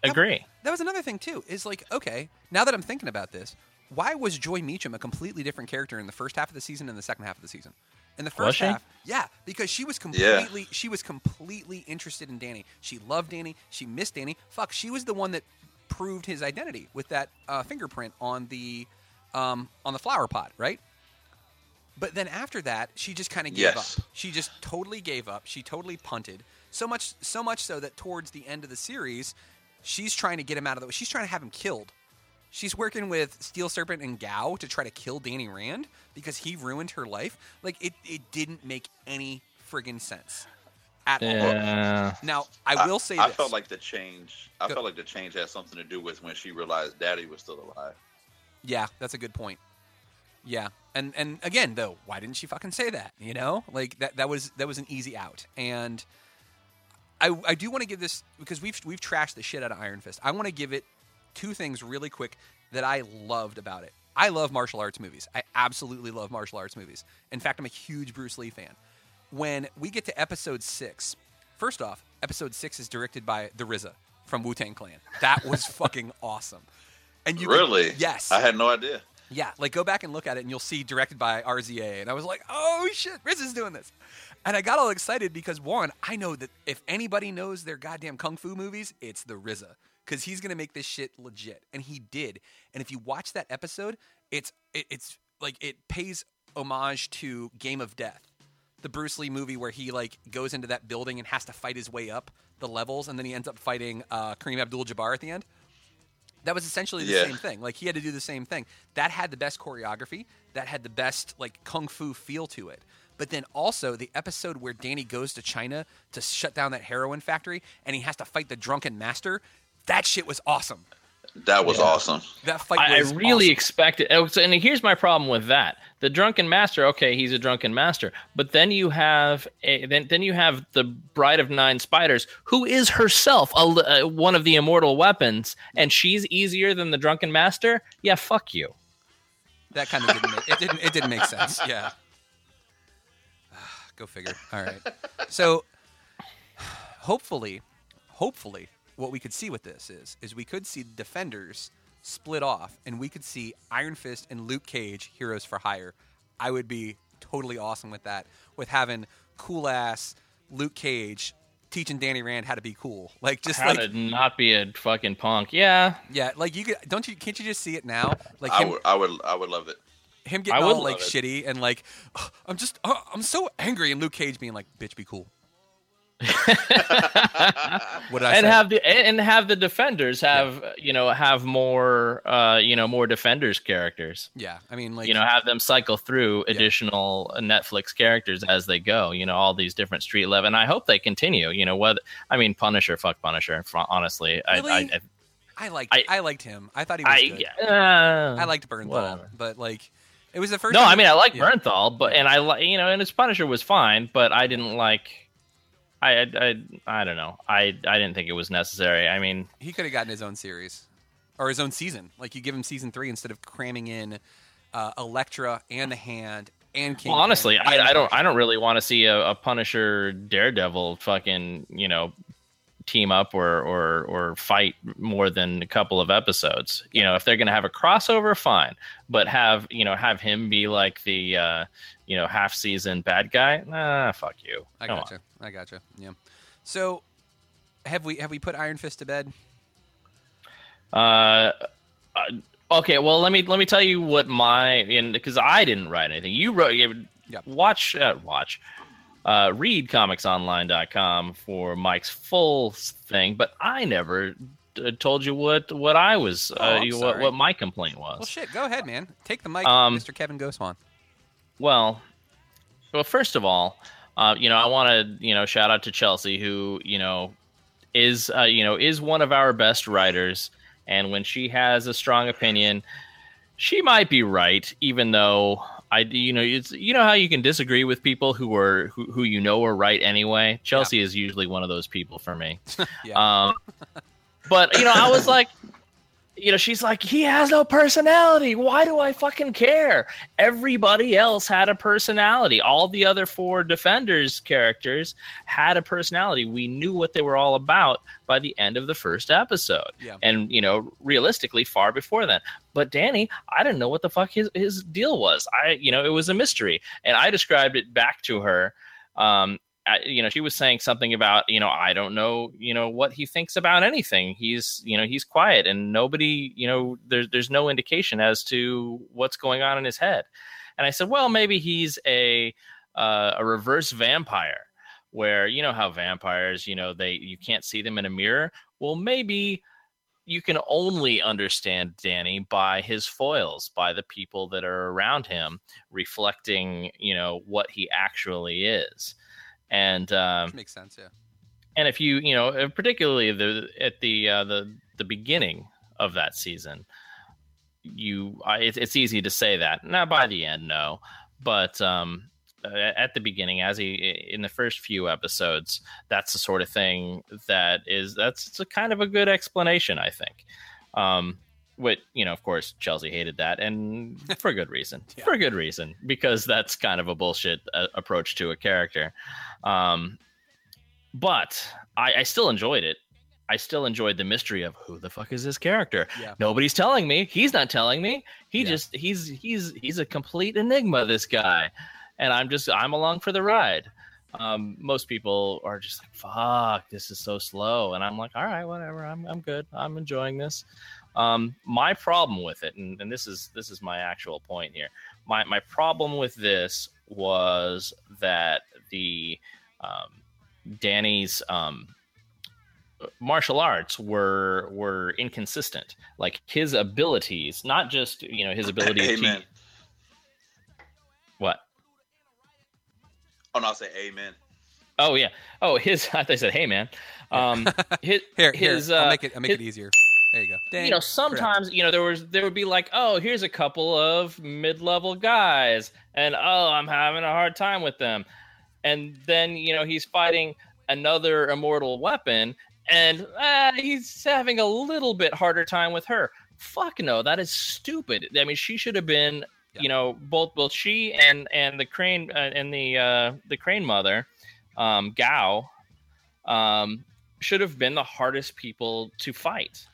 agree. that was another thing too. Is like okay, now that I'm thinking about this, why was Joy Meachum a completely different character in the first half of the season and the second half of the season? In the first she? half, yeah, because she was completely she was completely interested in Danny. She loved Danny. She missed Danny. Fuck, she was the one that proved his identity with that uh, fingerprint on the um, on the flower pot, right? But then after that, she just kind of gave Yes. up. She just totally gave up. She totally punted. So much, so much so that towards the end of the series, she's trying to get him out of the way. She's trying to have him killed. She's working with Steel Serpent and Gao to try to kill Danny Rand because he ruined her life. Like it, it didn't make any friggin' sense at all. Yeah. Now I will say I this. felt like the change. I Go- felt like the change had something to do with when she realized Daddy was still alive. Yeah, that's a good point. Yeah, and and again though, why didn't she fucking say that? You know, like that that was that was an easy out. And I I do want to give this because we've we've trashed the shit out of Iron Fist. I want to give it two things really quick that I loved about it. I love martial arts movies. I absolutely love martial arts movies. In fact, I'm a huge Bruce Lee fan. When we get to episode six, first off, episode six is directed by the RZA from Wu Tang Clan. That was fucking awesome. And you really? yes, I had no idea. yeah, like go back and look at it, and you'll see directed by RZA. And I was like, oh shit, Riz is doing this. And I got all excited because one, I know that if anybody knows their goddamn kung fu movies, it's the RZA because he's gonna make this shit legit, and he did. And if you watch that episode, it's it, it's like it pays homage to Game of Death, the Bruce Lee movie where he like goes into that building and has to fight his way up the levels, and then he ends up fighting uh, Kareem Abdul-Jabbar at the end. That was essentially the Yeah. same thing. Like he had to do the same thing. That had the best choreography. That had the best like kung fu feel to it. But then also the episode where Danny goes to China to shut down that heroin factory and he has to fight the drunken master. That shit was awesome. That was awesome. That fight I, I really awesome. expected. oh, And here's my problem with that: the drunken master. Okay, he's a drunken master, but then you have a, then then you have the Bride of Nine Spiders, who is herself a, li- uh, one of the immortal weapons, and she's easier than the drunken master. Yeah, fuck you. that kind of didn't make, it didn't it didn't make sense. Yeah. Go figure. All right. So hopefully, hopefully what we could see with this is is we could see defenders split off, and we could see Iron Fist and Luke Cage heroes for hire. I would be totally awesome with that, with having cool ass Luke Cage teaching Danny Rand how to be cool, like just How like to not be a fucking punk? Yeah, yeah, like you could don't you can't you just see it now, like I him, would, I would, I would love it. him I getting would all like shitty and like "Ugh, I'm just uh, I'm so angry, and Luke Cage being like, "Bitch, be cool." I and say? have the and have the defenders have you know have more uh you know more defenders characters. yeah, I mean like you know have them cycle through additional Netflix characters as they go. You know all these different street level, and I hope they continue. You know what I mean? Punisher, fuck Punisher. Honestly, Really? I, I, I liked I- I, liked him. I thought he was I, good. uh, I liked Bernthal, whatever. but like it was the first. No, I mean I like yeah. Bernthal, but and I like you know, and his Punisher was fine, but I didn't like. I, I, I, I don't know. I, I didn't think it was necessary. I mean, He could have gotten his own series or his own season. Like you give him season three instead of cramming in uh, Elektra and the Hand and King. well, honestly, I, I don't I don't really want to see a, a Punisher Daredevil fucking you know team up or or or fight more than a couple of episodes. You know, if they're gonna have a crossover, fine, but have you know have him be like the uh, you know half season bad guy. Nah, fuck you. I Come gotcha. I gotcha. Yeah. So have we have we put Iron Fist to bed? Uh, uh, okay. Well, let me let me tell you what my because I didn't write anything. You wrote. You, Yep. Watch. Uh, watch. Uh, read comicsonline.com for Mike's full thing, but I never uh, told you what what I was Oh, uh, you- what, what my complaint was. Well, shit. Go ahead, man. Take the mic, Um, Mr. Kevin Goswan. Well, well, first of all, uh, you know, I want to you know shout out to Chelsea, who you know is uh, you know is one of our best writers, and when she has a strong opinion, she might be right, even though. I, you know, it's you know how you can disagree with people who are who, who you know are right anyway. Chelsea is usually one of those people for me. Yeah. Um, but you know, I was like, you know, she's like, he has no personality. Why do I fucking care? Everybody else had a personality. All the other four defenders characters had a personality. We knew what they were all about by the end of the first episode. Yeah. And you know, realistically, far before then. But Danny, I didn't know what the fuck his his deal was. I, you know, it was a mystery, and I described it back to her. Um, you know, she was saying something about, you know, I don't know, you know, what he thinks about anything. He's, you know, he's quiet and nobody, you know, there's there's no indication as to what's going on in his head. And I said, well, maybe he's a uh, a reverse vampire, where you know how vampires, you know, they you can't see them in a mirror. Well, maybe you can only understand Danny by his foils, by the people that are around him, reflecting, you know, what he actually is. And um, Makes sense. Yeah. and if you you know uh, particularly the at the uh, the the beginning of that season you I it's, it's easy to say that now by the end no but um at the beginning as he in the first few episodes that's the sort of thing that is that's it's a kind of a good explanation i think um what you know of course chelsea hated that and for a good reason Yeah. for a good reason because that's kind of a bullshit uh, approach to a character um but I, I still enjoyed it. I still enjoyed the mystery of who the fuck is this character. Yeah. Nobody's telling me. He's not telling me. He Yeah. just he's he's he's a complete enigma. This guy, and I'm just I'm along for the ride. Um, most people are just like, "Fuck, this is so slow," and I'm like, "All right, whatever. I'm I'm good. I'm enjoying this." Um, my problem with it, and, and this is this is my actual point here. My my problem with this was that the um, Danny's um, martial arts were were inconsistent. Like his abilities, not just you know his ability Amen. to what. Oh no, I'll say amen. Oh yeah. Oh his. I thought I said, "Hey man." Um, his Here, his. here. uh, I'll make it. I'll make his- it easier. There you go. Dang. you know Correct. sometimes you know there was there would be like oh here's a couple of mid-level guys and oh i'm having a hard time with them and then you know he's fighting another immortal weapon and uh, he's having a little bit harder time with her fuck no that is stupid i mean she should have been Yeah. you know both both she and and the crane uh, and the uh the crane mother um gao um should have been the hardest people to fight.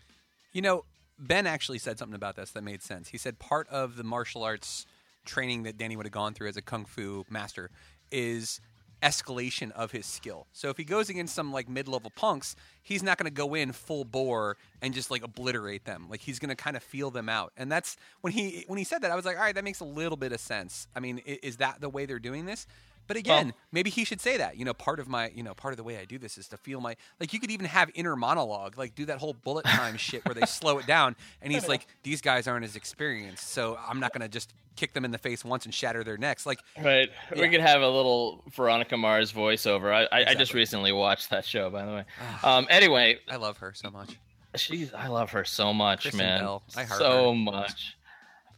You know, Ben actually said something about this that made sense. He said part of the martial arts training that Danny would have gone through as a kung fu master is escalation of his skill. So if he goes against some like mid-level punks, he's not going to go in full bore and just like obliterate them. Like he's going to kind of feel them out. And that's when he when he said that I was like, "All right, that makes a little bit of sense." I mean, is that the way they're doing this? But again, Well- maybe he should say that. You know, part of my, you know, part of the way I do this is to feel my like you could even have inner monologue, like do that whole bullet time shit where they slow it down and he's like, These guys aren't as experienced, so I'm not gonna just kick them in the face once and shatter their necks. Like Right. Yeah. We could have a little Veronica Mars voiceover. I, I, I just recently watched that show, by the way. Um, anyway, I love her so much. she's I love her so much, Kristen man. Bell. I heart so her. much.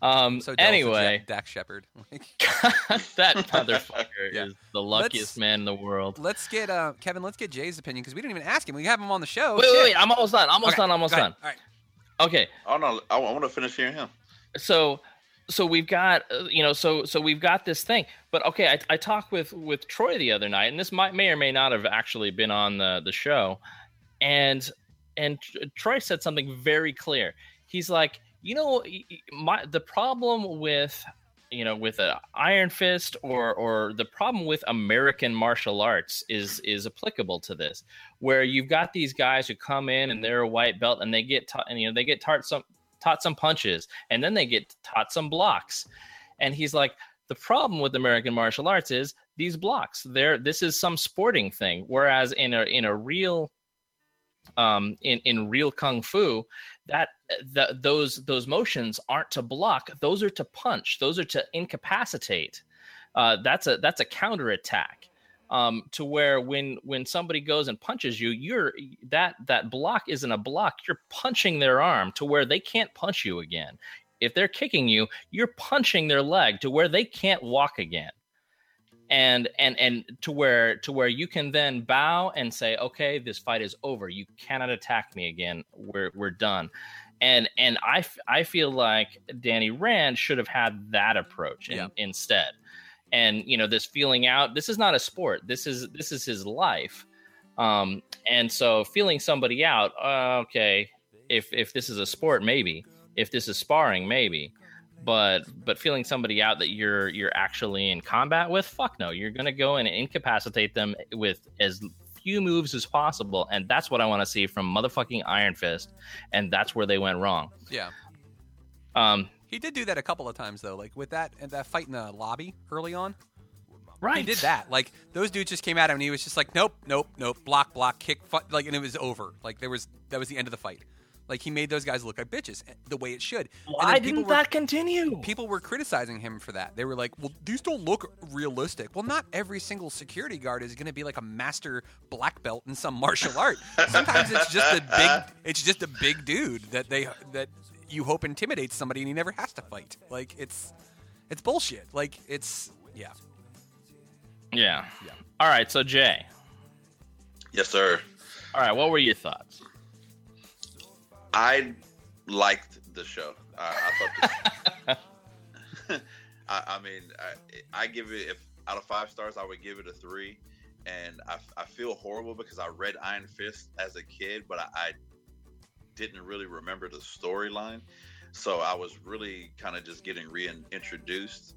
Um, So jealous anyway, Jack- Dax Shepard. That motherfucker Yeah. is the luckiest Let's- man in the world. let's get uh, Kevin. Let's get Jay's opinion because we didn't even ask him. We have him on the show. wait, wait, wait! I'm almost done. Almost Okay, done. Almost done. All right. Okay. Oh no, I, want to finish hearing him. so so we've got uh, you know so so we've got this thing but okay I, I talked with with troy the other night and this might may or may not have actually been on the the show and and troy said something very clear he's like you know my the problem with you know with a iron fist or or the problem with american martial arts is is applicable to this where you've got these guys who come in and they're a white belt and they get taught and you know they get taught some taught some punches and then they get taught some blocks. And he's like the problem with american martial arts is these blocks. They're this is some sporting thing. Whereas in a in a real um in in real kung fu that the, those those motions aren't to block those are to punch those are to incapacitate uh that's a that's a counterattack um, to where when when somebody goes and punches you, you're that that block isn't a block. You're punching their arm to where they can't punch you again. If they're kicking you, you're punching their leg to where they can't walk again. And and and to where to where you can then bow and say, okay, this fight is over. You cannot attack me again. We're we're done. And and I, f- I feel like Danny Rand should have had that approach in, Yeah. instead and you know this feeling out this is not a sport this is this is his life um and so feeling somebody out uh, okay if if this is a sport maybe if this is sparring maybe but but feeling somebody out that you're you're actually in combat with fuck no you're gonna go and incapacitate them with as few moves as possible and that's what i want to see from motherfucking iron fist and that's where they went wrong Yeah. um He did do that a couple of times though, like with that that fight in the lobby early on. right He did that. Like those dudes just came at him, and he was just like, "Nope, nope, nope, block, block, kick, fu-, like," and it was over. Like there was that was the end of the fight. Like he made those guys look like bitches, eh, the way it should. And why then didn't were- that continue People were criticizing him for that. They were like, "Well, these don't look realistic." Well, not every single security guard is going to be like a master black belt in some martial art. Sometimes it's just a big, it's just a big dude that they that you hope intimidates somebody and he never has to fight. Like it's, it's bullshit. Like it's yeah. Yeah. Yeah. All right. So Jay. Yes, sir. All right. What were your thoughts? I liked the show. I, I thought. This, I, I mean, I, I give it if out of five stars, I would give it a three. And I, I feel horrible because I read Iron Fist as a kid, but I, I didn't really remember the storyline. So I was really kind of just getting reintroduced.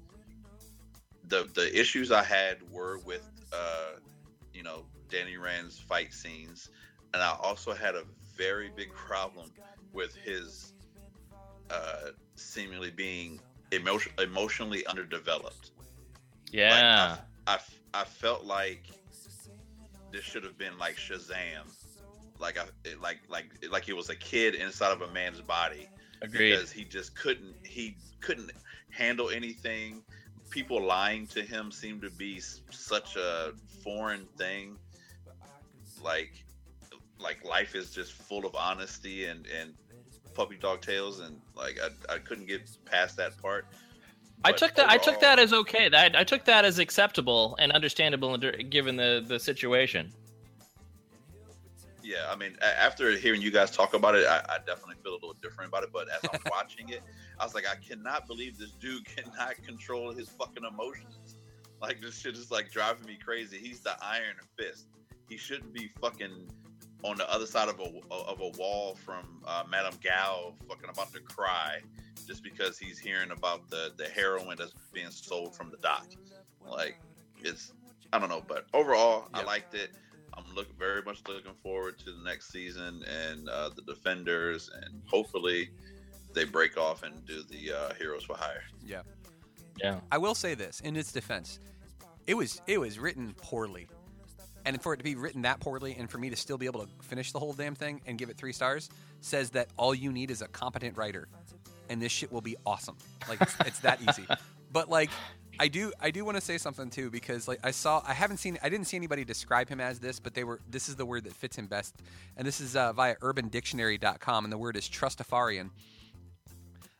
The the issues I had were with uh, you know, Danny Rand's fight scenes. And I also had a very big problem with his uh, seemingly being emotion, emotionally underdeveloped. Yeah. I, I felt like this should have been like Shazam, like I like like like he was a kid inside of a man's body Agreed. because he just couldn't he couldn't handle anything. People lying to him seemed to be s- such a foreign thing. Like like life is just full of honesty and and puppy dog tails and like I, I couldn't get past that part. I took that. I took that as okay. That I took that as acceptable and understandable under- given the the situation. Yeah, I mean, after hearing you guys talk about it, I, I definitely feel a little different about it. But as I'm watching it, I was like, I cannot believe this dude cannot control his fucking emotions. Like this shit is like driving me crazy. He's the Iron Fist. He shouldn't be fucking on the other side of a of a wall from uh, Madame Gao, fucking about to cry, just because he's hearing about the the heroin that's being sold from the dock. Like it's I don't know, but overall, I liked it. I'm look very much looking forward to the next season and uh, the defenders, and hopefully they break off and do the uh, Heroes for Hire. Yeah. Yeah. I will say this in its defense, it was it was written poorly, and for it to be written that poorly, and for me to still be able to finish the whole damn thing and give it three stars, says that all you need is a competent writer, and this shit will be awesome. Like it's, it's that easy. But like, I do I do want to say something too because like I saw I haven't seen I didn't see anybody describe him as this, but they were this is the word that fits him best, and this is uh, via UrbanDictionary.com, and the word is trustafarian.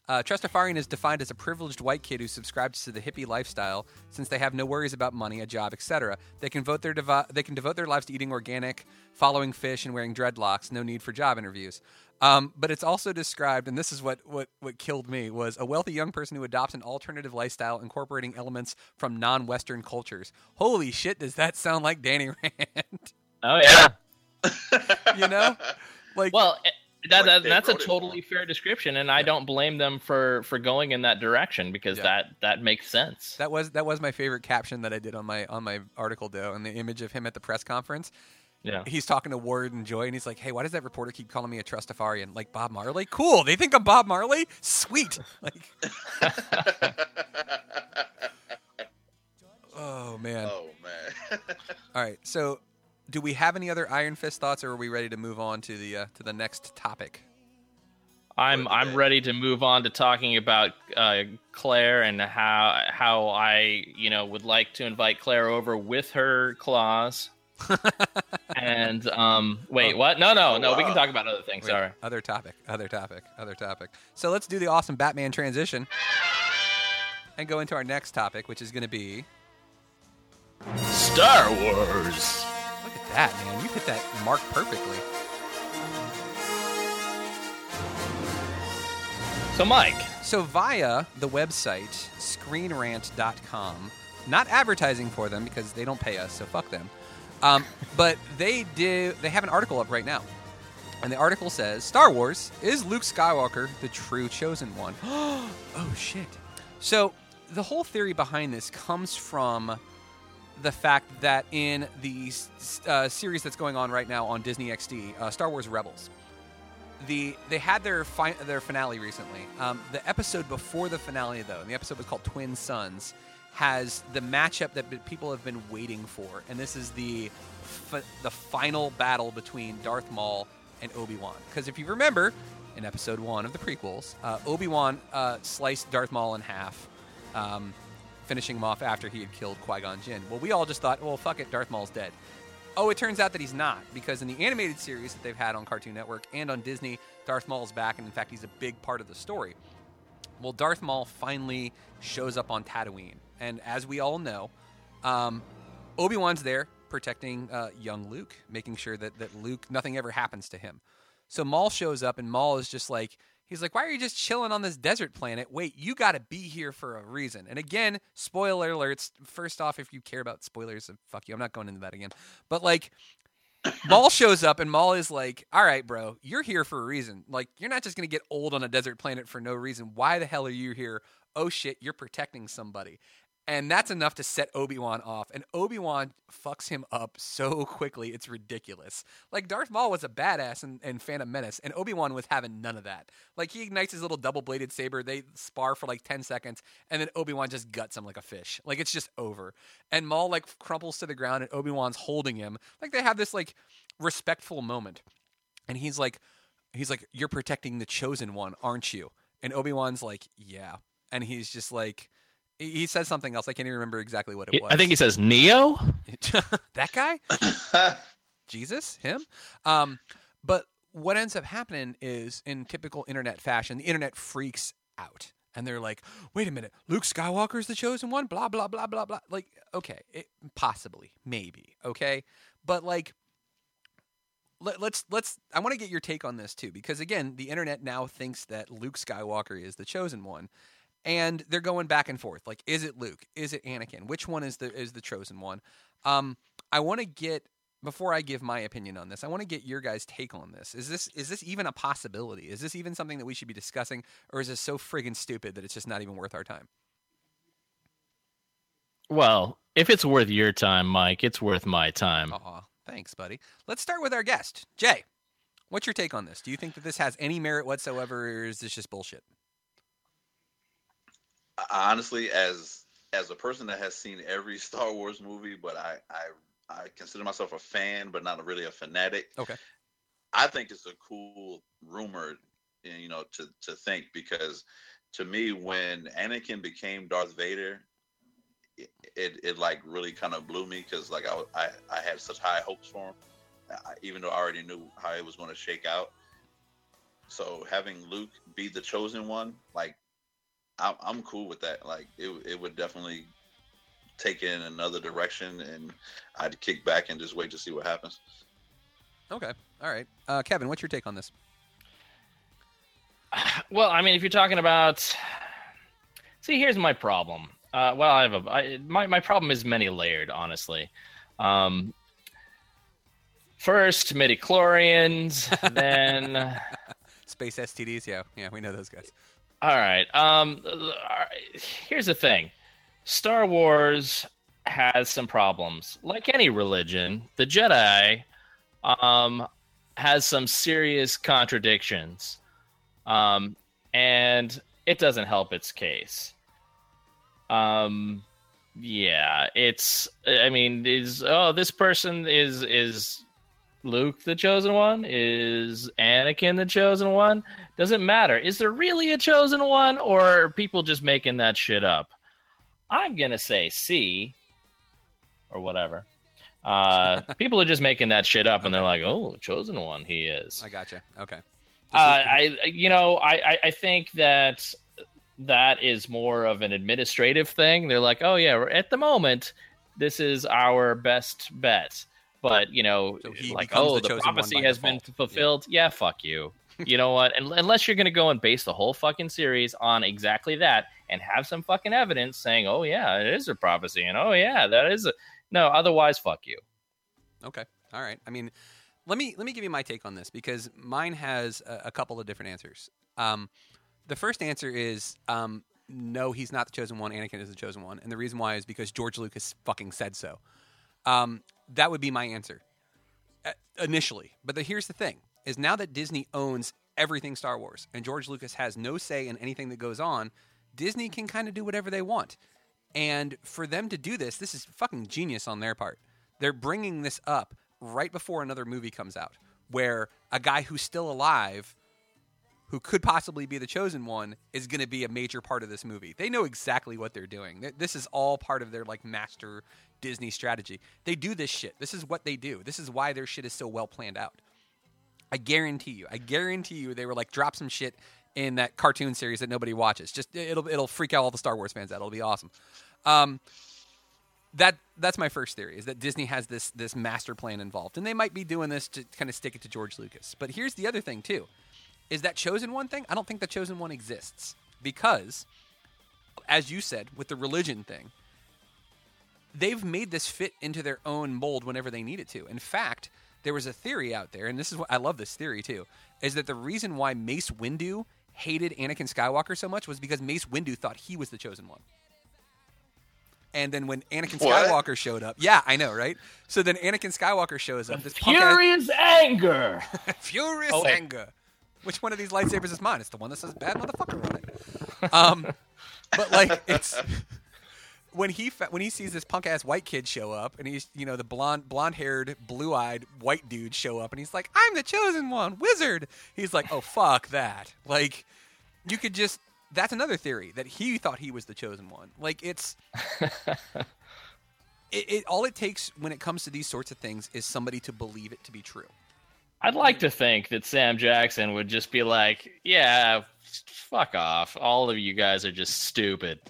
Uh, Trustafarian is defined as a privileged white kid who subscribes to the hippie lifestyle. Since they have no worries about money, a job, etc., they can vote their devo- they can devote their lives to eating organic, following Phish, and wearing dreadlocks. No need for job interviews. Um, but it's also described, and this is what, what what killed me was a wealthy young person who adopts an alternative lifestyle incorporating elements from non-Western cultures. Holy shit, does that sound like Danny Rand? Oh yeah. you know, like Well, eh, that, Like that that's a totally fair description, and I don't blame them for for going in that direction because Yeah. that that makes sense. That was that was my favorite caption that I did on my on my article though, and the image of him at the press conference. Yeah. He's talking to Ward and Joy, and he's like, "Hey, why does that reporter keep calling me a trustafarian? Like Bob Marley? Cool. They think I'm Bob Marley. Sweet. Like, oh man. oh man. All right. So, do we have any other Iron Fist thoughts, or are we ready to move on to the uh, to the next topic? I'm I'm today. ready to move on to talking about uh, Claire and how how I you know would like to invite Claire over with her claws. and um, wait, Oh. what? No, no, no. We can talk about other things. Wait, Sorry. Other topic. Other topic. Other topic. So let's do the awesome Batman transition and go into our next topic, which is going to be Star Wars. That, man. You hit that mark perfectly. So, Mike, So, via the website screenrant.com, not advertising for them because they don't pay us, so fuck them. Um, but they do. They have an article up right now, and the article says Star Wars is Luke Skywalker the true chosen one. oh shit! So the whole theory behind this comes from the fact that in the uh, series that's going on right now on Disney XD, uh, Star Wars Rebels, the they had their fi- their finale recently. Um, the episode before the finale, though, and the episode was called Twin Suns, has the matchup that people have been waiting for, and this is the f- the final battle between Darth Maul and Obi Wan. Because if you remember, in Episode One of the prequels, uh, Obi Wan uh, sliced Darth Maul in half. Um, finishing him off after he had killed Qui Gon Jinn. Well, we all just thought, well, fuck it, Darth Maul's dead. Oh, it turns out that he's not, because in the animated series that they've had on Cartoon Network and on Disney, Darth Maul's back, and in fact, he's a big part of the story. Well, Darth Maul finally shows up on Tatooine, and as we all know, um, Obi Wan's there protecting uh, young Luke, making sure that that Luke nothing ever happens to him. So Maul shows up, and Maul is just like, he's like, why are you just chilling on this desert planet? Wait, you got to be here for a reason. And again, spoiler alerts. First off, if you care about spoilers, fuck you. I'm not going into that again. But like, Maul shows up, and Maul is like, all right, bro, you're here for a reason. Like, you're not just going to get old on a desert planet for no reason. Why the hell are you here? Oh shit, you're protecting somebody. And that's enough to set Obi Wan off. And Obi Wan fucks him up so quickly, it's ridiculous. Like, Darth Maul was a badass in, in Phantom Menace, and Obi Wan was having none of that. Like, he ignites his little double bladed saber, they spar for like 10 seconds, and then Obi Wan just guts him like a fish. Like, it's just over. And Maul, like, crumples to the ground, and Obi Wan's holding him. Like, they have this, like, respectful moment. And he's like, he's like, you're protecting the chosen one, aren't you? And Obi Wan's like, yeah. And he's just like, he he says something else. I can't even remember exactly what it was. I think he says Neo. that guy, Jesus, him. Um, but what ends up happening is, in typical internet fashion, the internet freaks out. And they're like, wait a minute, Luke Skywalker is the chosen one? Blah, blah, blah, blah, blah. Like, okay, it, possibly, maybe, okay? But, like, let, let's let's i want to get your take on this too because again the internet now thinks that luke skywalker is the chosen one and they're going back and forth like is it luke is it anakin which one is the is the chosen one um i want to get before I give my opinion on this, I want to get your guys' take on this. Is this is this even a possibility? Is this even something that we should be discussing, or is this so friggin' stupid that it's just not even worth our time? Well, if it's worth your time, Mike, it's worth my time. Aw, thanks, buddy. Let's start with our guest, Jay. What's your take on this? Do you think that this has any merit whatsoever, or is this just bullshit? Honestly, as as a person that has seen every Star Wars movie, but I I, I consider myself a fan, but not really a fanatic. Okay. I think it's a cool rumor, you know, to to think because to me, when Anakin became Darth Vader, it it, it like really kind of blew me because like I, I I had such high hopes for him, I, even though I already knew how it was going to shake out. So having Luke be the chosen one, like I'm, I'm cool with that. Like it, it would definitely take it in another direction, and I'd kick back and just wait to see what happens. Okay, all right. Uh, Kevin, what's your take on this? Well, I mean, if you're talking about, see, here's my problem. Uh, well, I have a I, my my problem is many layered, honestly. Um, first, midichlorians, then Space STDs, yeah, yeah, we know those guys. All right. Um, right, here's the thing: Star Wars has some problems. Like any religion, the Jedi um, has some serious contradictions, um, and it doesn't help its case. Um, yeah, it's. I mean, is oh this person is is Luke the chosen one? Is Anakin the chosen one? Doesn't matter. Is there really a chosen one, or people just making that shit up? I'm gonna say C, or whatever. Uh, people are just making that shit up, and they're like, "Oh, chosen one, he is." I gotcha. Okay. Uh, I, you know, I, I, I think that that is more of an administrative thing. They're like, oh yeah, at the moment, this is our best bet. But you know, So like, oh, the the, prophecy has been fulfilled. Yeah, fuck you. You know what? And, unless you're going to go and base the whole fucking series on exactly that and have some fucking evidence saying, oh yeah, it is a prophecy, and oh yeah, that is a no. Otherwise, fuck you. Okay. All right. I mean, let me let me give you my take on this because mine has a, a couple of different answers. Um, the first answer is um, no, he's not the chosen one. Anakin is the chosen one, and the reason why is because George Lucas fucking said so. Um, that would be my answer uh, initially. But the, here's the thing: is now that Disney owns everything Star Wars, and George Lucas has no say in anything that goes on, Disney can kind of do whatever they want. And for them to do this, this is fucking genius on their part. They're bringing this up right before another movie comes out, where a guy who's still alive, who could possibly be the chosen one, is going to be a major part of this movie. They know exactly what they're doing. This is all part of their like master Disney strategy. They do this shit. This is what they do. This is why their shit is so well planned out. I guarantee you. I guarantee you they were like drop some shit in that cartoon series that nobody watches. Just it'll it'll freak out all the Star Wars fans out. It'll be awesome. Um, that that's my first theory is that Disney has this this master plan involved, and they might be doing this to kind of stick it to George Lucas. But here's the other thing too, is that chosen one thing. I don't think the chosen one exists because, as you said, with the religion thing, they've made this fit into their own mold whenever they need it to. In fact, there was a theory out there, and this is what I love this theory too, is that the reason why Mace Windu hated Anakin Skywalker so much was because Mace Windu thought he was the chosen one. And then when Anakin What? Skywalker showed up, yeah, I know, right? So then Anakin Skywalker shows up. This punk ass- Furious anger. Furious Oh, anger. Which one of these lightsabers is mine? It's the one that says bad motherfucker on it. Um, but like it's when he fa- when he sees this punk ass white kid show up, and he's you know the blonde blonde haired blue eyed white dude show up, and he's like, "I'm the chosen one, wizard." He's like, "Oh fuck that!" Like you could just that's another theory that he thought he was the chosen one. Like it's. It, it all it takes when it comes to these sorts of things is somebody to believe it to be true. I'd like to think that Sam Jackson would just be like, "Yeah, fuck off. All of you guys are just stupid."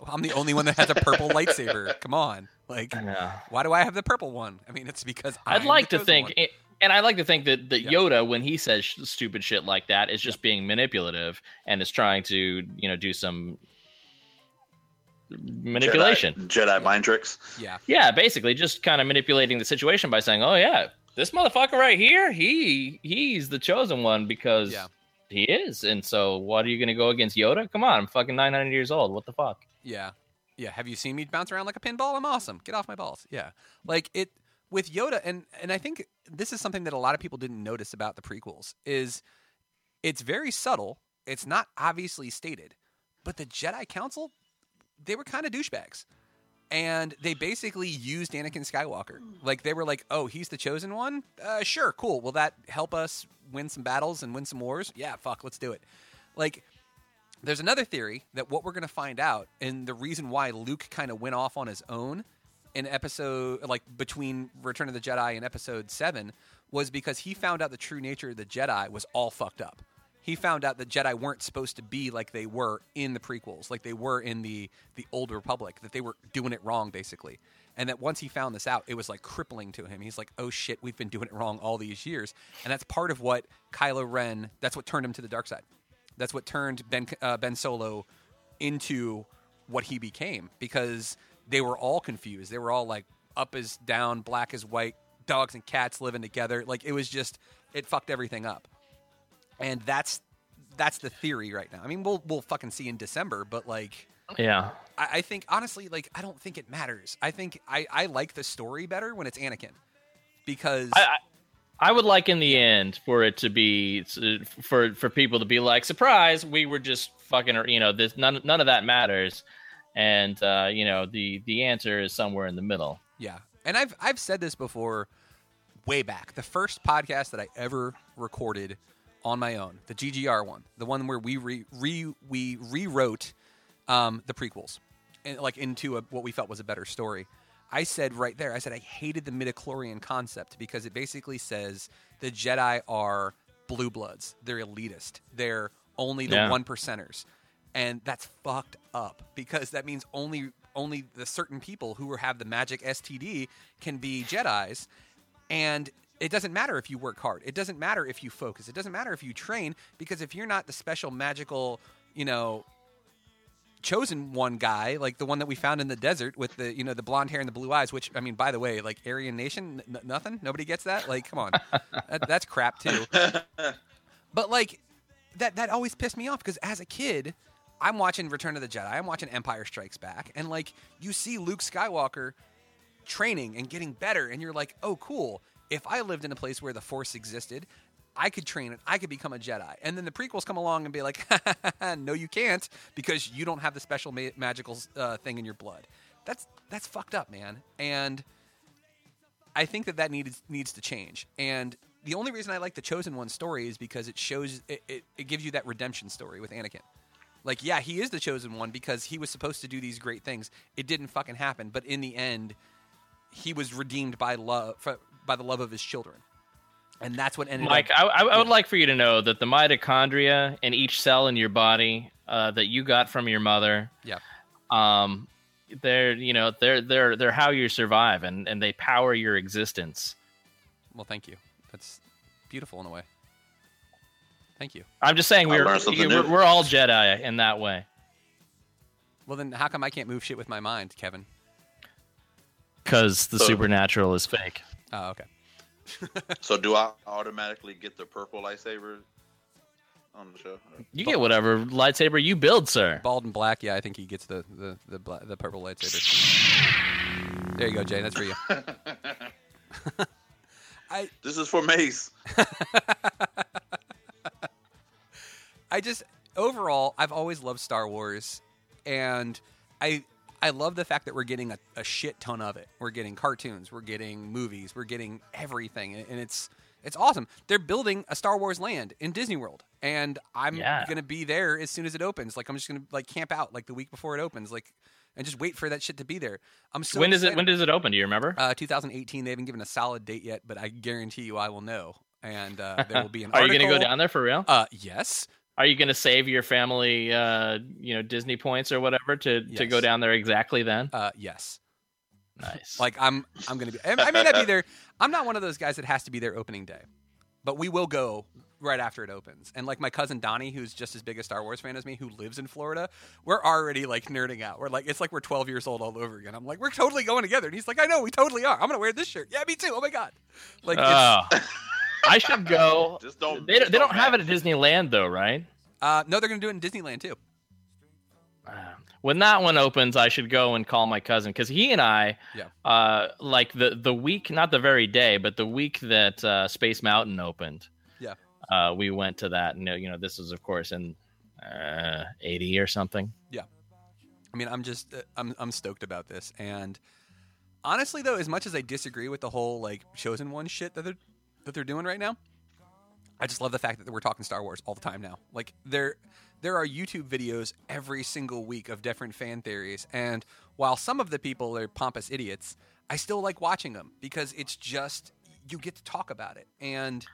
Well, I'm the only one that has a purple lightsaber. Come on, like, why do I have the purple one? I mean, it's because I'd I'm like the to think, one. it- and I like to think that, that Yeah. Yoda, when he says sh- stupid shit like that, is just being manipulative and is trying to, you know, do some manipulation. Jedi, Jedi mind tricks. Yeah. Yeah, basically just kind of manipulating the situation by saying, "Oh yeah, this motherfucker right here, he he's the chosen one because Yeah. he is." And so, what are you going to go against Yoda? Come on, I'm fucking 900 years old. What the fuck? Yeah. Yeah. Have you seen me bounce around like a pinball? I'm awesome. Get off my balls. Yeah. Like it with Yoda and and I think this is something that a lot of people didn't notice about the prequels is it's very subtle. It's not obviously stated. But the Jedi Council, they were kind of douchebags. And they basically used Anakin Skywalker. Like they were like, "Oh, he's the chosen one? Uh, sure, cool. Will that help us win some battles and win some wars? Yeah, fuck, let's do it." Like there's another theory that what we're to find out, and the reason why Luke kind of went off on his own in episode, like between Return of the Jedi and Episode Seven, was because he found out the true nature of the Jedi was all fucked up. He found out that Jedi weren't supposed to be like they were in the prequels, like they were in the the Old Republic, that they were doing it wrong basically. And that once he found this out, it was like crippling to him. He's like, "Oh shit, we've been doing it wrong all these years." And that's part of what Kylo Ren. That's what turned him to the dark side. That's what turned Ben uh, Ben Solo into what he became because they were all confused. They were all like up is down, black is white, dogs and cats living together. Like it was just it fucked everything up. And that's that's the theory right now. I mean, we'll we'll fucking see in December, but like Yeah, I, I think honestly, like I don't think it matters. I think I, I like the story better when it's Anakin because I, I I would like in the end for it to be for for people to be like, "Surprise, we were just fucking," you know, this none none of that matters, and uh, you know the the answer is somewhere in the middle. Yeah, and I've I've said this before, way back. The first podcast that I ever recorded on my own, the GGR one, the one where we re, re we rewrote um, the prequels, and like into a, what we felt was a better story. I said right there, I said I hated the midichlorian concept because it basically says the Jedi are blue bloods, they're elitist, they're only the Yeah. one percenters, and that's fucked up because that means only only the certain people who have the magic STD can be Jedi's, and it doesn't matter if you work hard. It doesn't matter if you focus. It doesn't matter if you train because if you're not the special magical, you know, chosen one guy, like the one that we found in the desert with the you know the blonde hair and the blue eyes. Which I mean, by the way, like Aryan Nation, n- nothing. Nobody gets that. Like, come on, that, that's crap too. But like that that always pissed me off because as a kid, I'm watching Return of the Jedi, I'm watching Empire Strikes Back, and like you see Luke Skywalker training and getting better, and you're like, oh, cool. If I lived in a place where the Force existed, I could train it. I could become a Jedi. And then the prequels come along and be like, no, you can't because you don't have the special ma- magical uh, thing in your blood. That's that's fucked up, man. And I think that that needs needs to change. And the only reason I like the Chosen One story is because it shows it, it, it gives you that redemption story with Anakin. Like, yeah, he is the chosen one because he was supposed to do these great things. It didn't fucking happen, but in the end, he was redeemed by love by the love of his children, and that's what ended Mike, up. I, I, I would like for you to know that the mitochondria in each cell in your body uh, that you got from your mother, Yeah, um, they're you know they're they're they're how you survive and and they power your existence. well, thank you. That's beautiful in a way. Thank you. I'm just saying we're we're, we're all Jedi in that way Well, then how come I can't move shit with my mind, Kevin? because the So- supernatural is fake. Oh, okay. So do I automatically get the purple lightsaber on the show? You get whatever lightsaber you build, sir. Bald and black. Yeah, I think he gets the the the, bla- the purple lightsaber. There you go, Jay. That's for you. I This is for Mace. I just overall, I've always loved Star Wars, and I I love the fact that we're getting a, a shit ton of it. We're getting cartoons, we're getting movies, we're getting everything, and it's it's awesome. They're building a Star Wars land in Disney World, and I'm Yeah. gonna be there as soon as it opens. Like I'm just gonna like camp out like the week before it opens, like and just wait for that shit to be there. I'm so when does it when does it open? Do you remember? Uh, 2018. They haven't given a solid date yet, but I guarantee you I will know. And uh, there will be an Are you going to go down there for real? Uh, yes. Are you going to save your family, uh, you know, Disney points or whatever to to go down there exactly then? Uh, yes. Nice. Like I'm, I'm gonna be. I may not be there. I'm not one of those guys that has to be there opening day. but we will go right after it opens. And like my cousin Donnie, who's just as big a Star Wars fan as me, who lives in Florida, we're already like nerding out. We're like, it's like we're 12 years old all over again. I'm like, we're totally going together. And he's like, I know, we totally are. I'm gonna wear this shirt. Yeah, me too. Oh my god. Like, it's, Oh. I should go. Just don't. They, just they don't have it at Disneyland though, right? uh, no, they're gonna do it in Disneyland too. when that one opens, I should go and call my cousin because he and I, Yeah. uh, like the the week, not the very day, but the week that uh, Space Mountain opened, Yeah. uh, we went to that. And you know, this was of course in uh, eighty or something. Yeah, I mean, I'm just uh, I'm I'm stoked about this. And honestly, though, as much as I disagree with the whole like chosen one shit that they're that they're doing right now, I just love the fact that we're talking Star Wars all the time now. Like there there are YouTube videos every single week of different fan theories, and while some of the people are pompous idiots, I still like watching them because it's just you get to talk about it and.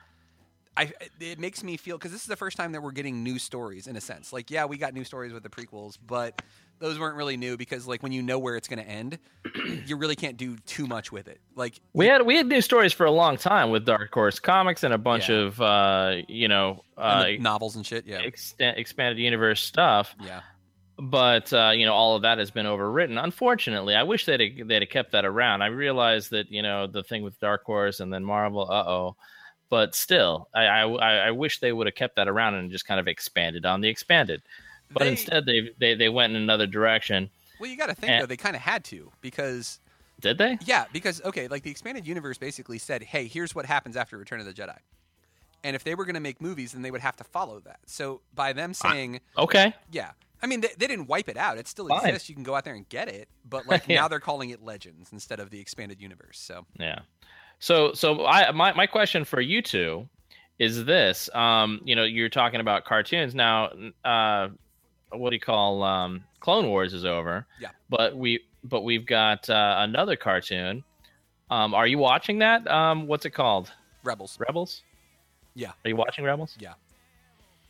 I, it makes me feel because this is the first time that we're getting new stories in a sense. Like, yeah, we got new stories with the prequels, but those weren't really new because, like, when you know where it's going to end, you really can't do too much with it. Like, We had we had new stories for a long time with Dark Horse Comics and a bunch Yeah. of uh, you know uh, the novels and shit. Yeah, extent, expanded universe stuff. yeah, but uh, you know all of that has been overwritten. Unfortunately, I wish they'd have, they'd have kept that around. I realize that you know the thing with Dark Horse and then Marvel, uh oh, but still, I, I I wish they would have kept that around and just kind of expanded on the expanded. But They- instead, they, they they went in another direction. Well, you got to think And- though they kind of had to because Did they? yeah, because okay, like the expanded universe basically said, hey, here's what happens after Return of the Jedi, and if they were going to make movies, then they would have to follow that. So by them ah, saying, Okay. yeah. I mean, they, they didn't wipe it out. It still Fine. exists. You can go out there and get it. But like Yeah. now they're calling it Legends instead of the expanded universe. So Yeah. So so I my my question for you two is this. Um, you know, you're talking about cartoons now. Uh, what do you call um, Clone Wars is over. Yeah. But we but we've got uh, another cartoon. Um, are you watching that? Um, what's it called? Rebels. Rebels. Yeah. Are you watching Rebels? Yeah.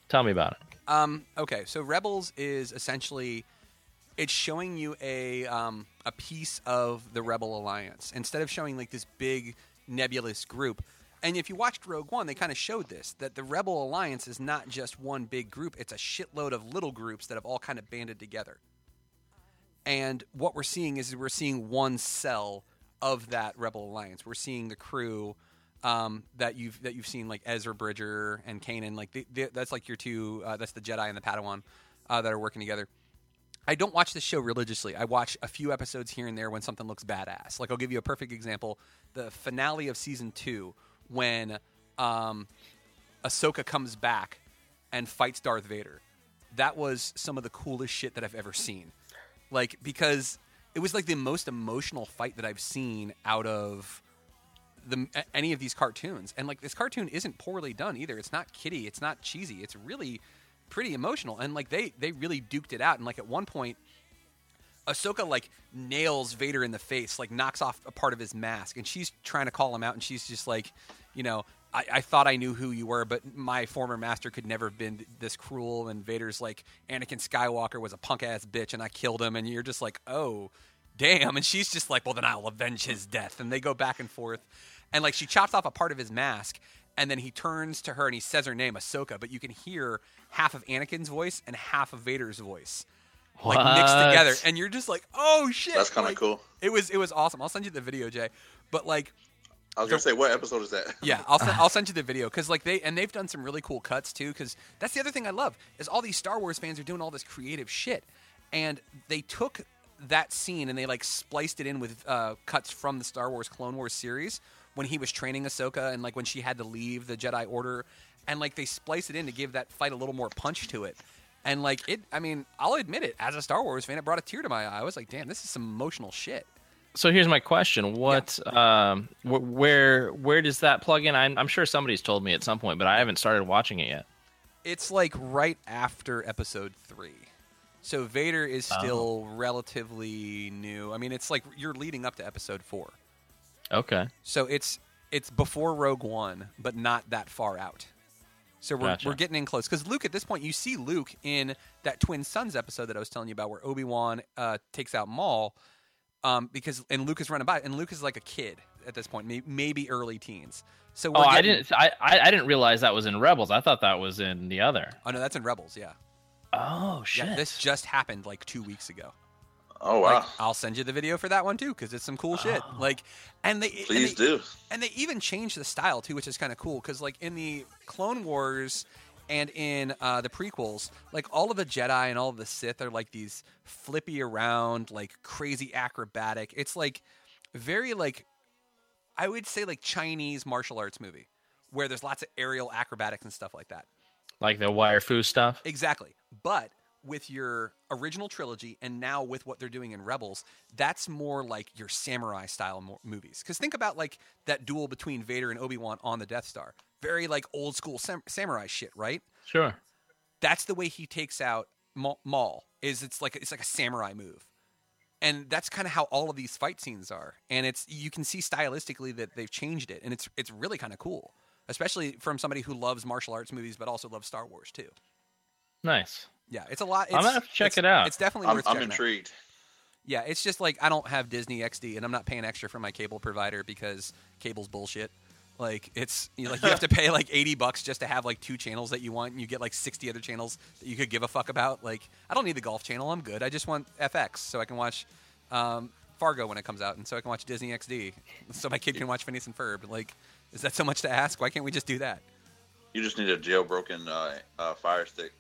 Tell me about it. Um, okay, so Rebels is essentially it's showing you a um, a piece of the Rebel Alliance instead of showing like this big nebulous group. And if you watched Rogue One, they kind of showed this that the Rebel Alliance is not just one big group; it's a shitload of little groups that have all kind of banded together. And what we're seeing is we're seeing one cell of that Rebel Alliance. We're seeing the crew um, that you've that you've seen like Ezra Bridger and Kanan. Like the, the, that's like your two. Uh, that's the Jedi and the Padawan uh, that are working together. I don't watch this show religiously. I watch a few episodes here and there when something looks badass. Like I'll give you a perfect example: the finale of season two, when um, Ahsoka comes back and fights Darth Vader. That was some of the coolest shit that I've ever seen. Like because it was like the most emotional fight that I've seen out of the any of these cartoons. And like this cartoon isn't poorly done either. It's not kiddie. It's not cheesy. It's really pretty emotional. And like they they really duked it out. And like at one point, Ahsoka like nails Vader in the face, like knocks off a part of his mask, and she's trying to call him out, and she's just like, you know, I, I thought I knew who you were, but my former master could never have been this cruel. And Vader's like, Anakin Skywalker was a punk ass bitch, and I killed him, and you're just like, oh, damn. And she's just like, well, then I'll avenge his death, and they go back and forth, and like she chops off a part of his mask. And then he turns to her and he says her name, Ahsoka, but you can hear half of Anakin's voice and half of Vader's voice like mixed together, and you're just like, oh shit. That's kind of Like, cool. It was it was awesome. I'll send you the video, Jay. But like, I was gonna say, what episode is that? yeah, I'll send, I'll send you the video because like they and they've done some really cool cuts too. Because that's the other thing I love is all these Star Wars fans are doing all this creative shit, and they took that scene and they like spliced it in with uh, cuts from the Star Wars Clone Wars series when he was training Ahsoka and like when she had to leave the Jedi Order, and like they splice it in to give that fight a little more punch to it. And like it, I mean, I'll admit it. As a Star Wars fan, it brought a tear to my eye. I was like, "Damn, this is some emotional shit." So here's my question: What, um, wh- where, where does that plug in? I'm, I'm sure somebody's told me at some point, but I haven't started watching it yet. It's like right after episode three. So Vader is still relatively new. I mean, it's like you're leading up to episode four. Okay. So it's it's before Rogue One, but not that far out. So we're, Gotcha. we're getting in close because Luke at this point you see Luke in that Twin Suns episode that I was telling you about where Obi Wan uh, takes out Maul. Um, because and Luke is running by, and Luke is like a kid. at this point, may, maybe early teens. So Oh, we're I getting- didn't. I, I I didn't realize that was in Rebels. I thought that was in the other. Oh no, that's in Rebels. Yeah, Oh shit! yeah. This just happened like two weeks ago. Oh wow! Like, I'll send you the video for that one too, because it's some cool shit. Oh. Like, and they and Please they- do. and they even changed the style too, which is kind of cool. Because like in the Clone Wars and in uh, the prequels, like all of the Jedi and all of the Sith are like these flippy around, like crazy acrobatic. It's like very like I would say like Chinese martial arts movie, where there's lots of aerial acrobatics and stuff like that. like the wire fu stuff. Exactly. But with your original trilogy and now with what they're doing in Rebels, that's more like your samurai style mo- movies. Because think about like that duel between Vader and Obi Wan on the Death Star. Very like old school sam- samurai shit, right? Sure. That's the way he takes out Ma- Maul. Is it's like it's like a samurai move, and that's kind of how all of these fight scenes are. And it's you can see stylistically that they've changed it, and it's it's really kind of cool, especially from somebody who loves martial arts movies but also loves Star Wars too. Nice. Yeah, it's a lot. It's, I'm gonna have to check it out. It's definitely I'm, worth I'm checking out. intrigued. Yeah, it's just like I don't have Disney XD, and I'm not paying extra for my cable provider because cable's bullshit. Like it's you know, like you have to pay like 80 bucks just to have like two channels that you want, and you get like 60 other channels that you could give a fuck about. Like I don't need the golf channel. I'm good. I just want FX so I can watch um, Fargo when it comes out, and so I can watch Disney XD, so my kid can watch Phineas and Ferb. Like, is that so much to ask? Why can't we just do that? You just need a jailbroken uh, uh, Fire Stick.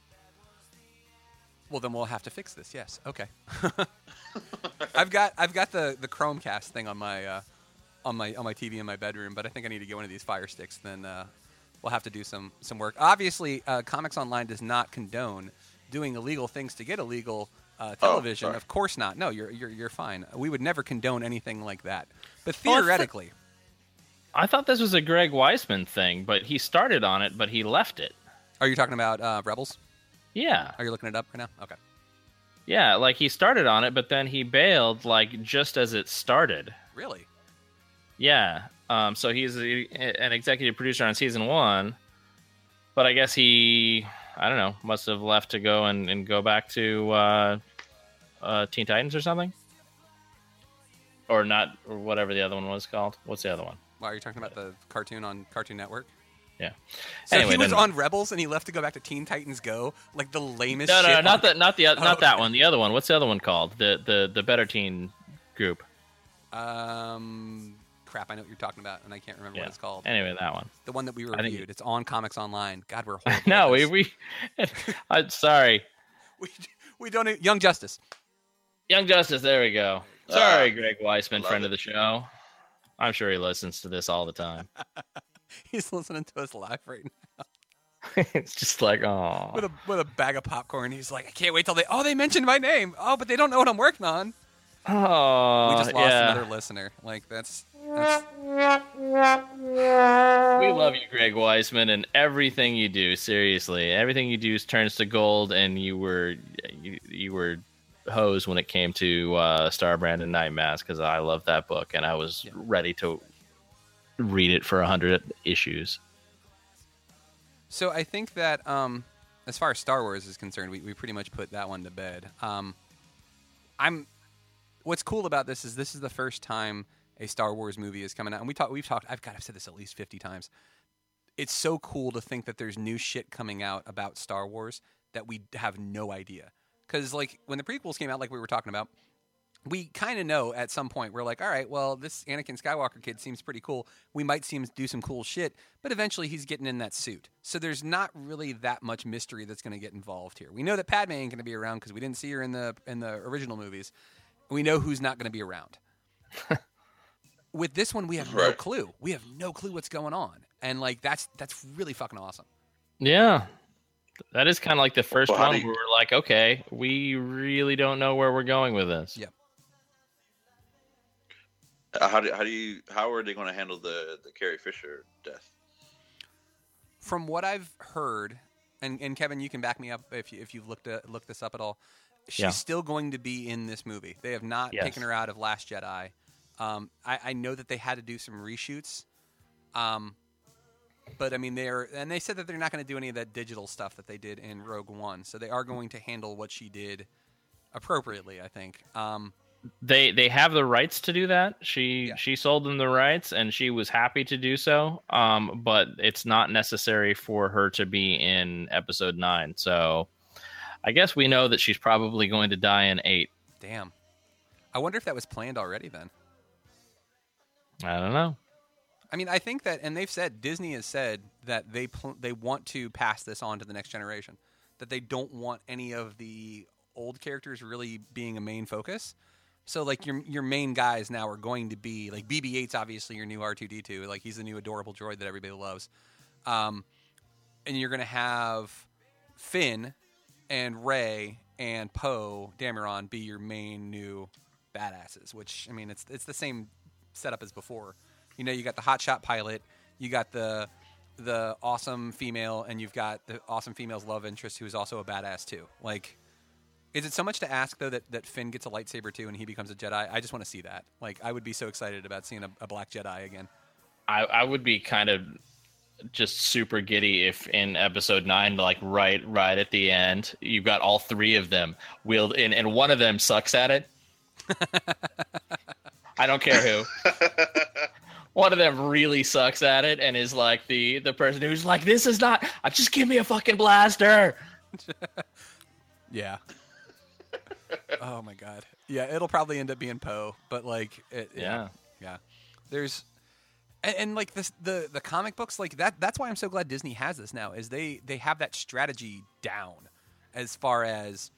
Well, then we'll have to fix this. Yes. Okay. I've got I've got the the Chromecast thing on my uh, on my on my TV in my bedroom, but I think I need to get one of these Fire Sticks. Then uh, we'll have to do some some work. Obviously, uh, Comics Online does not condone doing illegal things to get illegal uh, television. sorry. of course not. No, you're you're you're fine. We would never condone anything like that. But Well, I thought- theoretically, I thought this was a Greg Weisman thing, but he started on it, but he left it. are you talking about uh, Rebels? Yeah. Are you looking it up right now? Okay. Yeah, like he started on it, but then he bailed like just as it started. Really? Yeah. Um, so he's a, an executive producer on season one, but I guess he, I don't know, must have left to go and, and go back to uh, uh, Teen Titans or something, or not, or whatever the other one was called. What's the other one? Why are you talking about the cartoon on Cartoon Network? Yeah. So Anyway, he was then- on Rebels and he left to go back to Teen Titans Go, like the lamest. No, no, shit no, not on- the, not the, oth- not Oh, that okay. one. The other one. What's the other one called? The the the Better Teen group. Um, crap, I know what you're talking about, and I can't remember Yeah. what it's called. Anyway, that one. the one that we I think- reviewed. It's on Comics Online. God, we're horrible. no, we we. I'm sorry. we we don't Young Justice. Young Justice, there we go. Sorry, Ah, Greg Weisman, friend it. of the show. I'm sure he listens to this all the time. He's listening to us live right now it's just like, oh, with a with a bag of popcorn. He's like, I can't wait till they. Oh, they mentioned my name. Oh, but they don't know what I'm working on. oh, We just lost yeah. another listener. Like that's. that's We love you, Greg Weisman, and everything you do. Seriously, everything you do turns to gold, and you were you, you were hosed when it came to uh, Starbrand and Night Mask because I love that book, and I was Yeah. ready to read it for a hundred issues. So I think that um, as far as Star Wars is concerned, we, we pretty much put that one to bed. Um, I'm. What's cool about this is this is the first time a Star Wars movie is coming out, and we talked. We've talked. I've got. I've said this at least fifty times. It's so cool to think that there's new shit coming out about Star Wars that we have no idea. Because like when the prequels came out, like we were talking about, we kind of know at some point we're like, all right, well, this Anakin Skywalker kid seems pretty cool. We might see him do some cool shit, but eventually he's getting in that suit. So there's not really that much mystery that's going to get involved here. We know that Padme ain't going to be around because we didn't see her in the in the original movies. We know who's not going to be around. With this one, we have no clue. We have no clue what's going on, and like that's that's really fucking awesome. Yeah. That is kind of like the first Well, one you- where we're like, okay, we really don't know where we're going with this. Yeah. Uh, How do, how do you how are they going to handle the the Carrie Fisher death? from what I've heard, and, and Kevin, you can back me up if you, if you've looked at, looked this up at all. She's Yeah. still going to be in this movie. They have not Yes. taken her out of Last Jedi. Um, I, I know that they had to do some reshoots, um, but I mean they're and they said that they're not going to do any of that digital stuff that they did in Rogue One. So they are going to handle what she did appropriately. I think. Um, they they have the rights to do that. She Yeah. she sold them the rights, and she was happy to do so. Um, but it's not necessary for her to be in episode nine. So, I guess we know that she's probably going to die in eight. Damn. I wonder if that was planned already then. I don't know. I mean, I think that, and they've said Disney has said that they pl- they want to pass this on to the next generation. That they don't want any of the old characters really being a main focus. So like your your main guys now are going to be like BB-8's obviously your new R2D2. Like he's the new adorable droid that everybody loves. Um, and you're gonna have Finn and Rey and Poe Dameron be your main new badasses. Which I mean, it's it's the same setup as before. You know, you got the hotshot pilot, you got the the awesome female, and you've got the awesome female's love interest who is also a badass too. Like, is it so much to ask though that, that Finn gets a lightsaber too and he becomes a Jedi? I just want to see that. Like, I would be so excited about seeing a, a black Jedi again. I, I would be kind of just super giddy if in episode nine, like right right at the end, you've got all three of them wield and, and one of them sucks at it. I don't care who. one of them really sucks at it and is like the the person who's like, This is not uh, just give me a fucking blaster. Yeah. Oh my god. Yeah, it'll probably end up being Poe, but like, it, Yeah. yeah. There's, and, and like this, the the comic books, like that. That's why I'm so glad Disney has this now. Is they they have that strategy down, as far as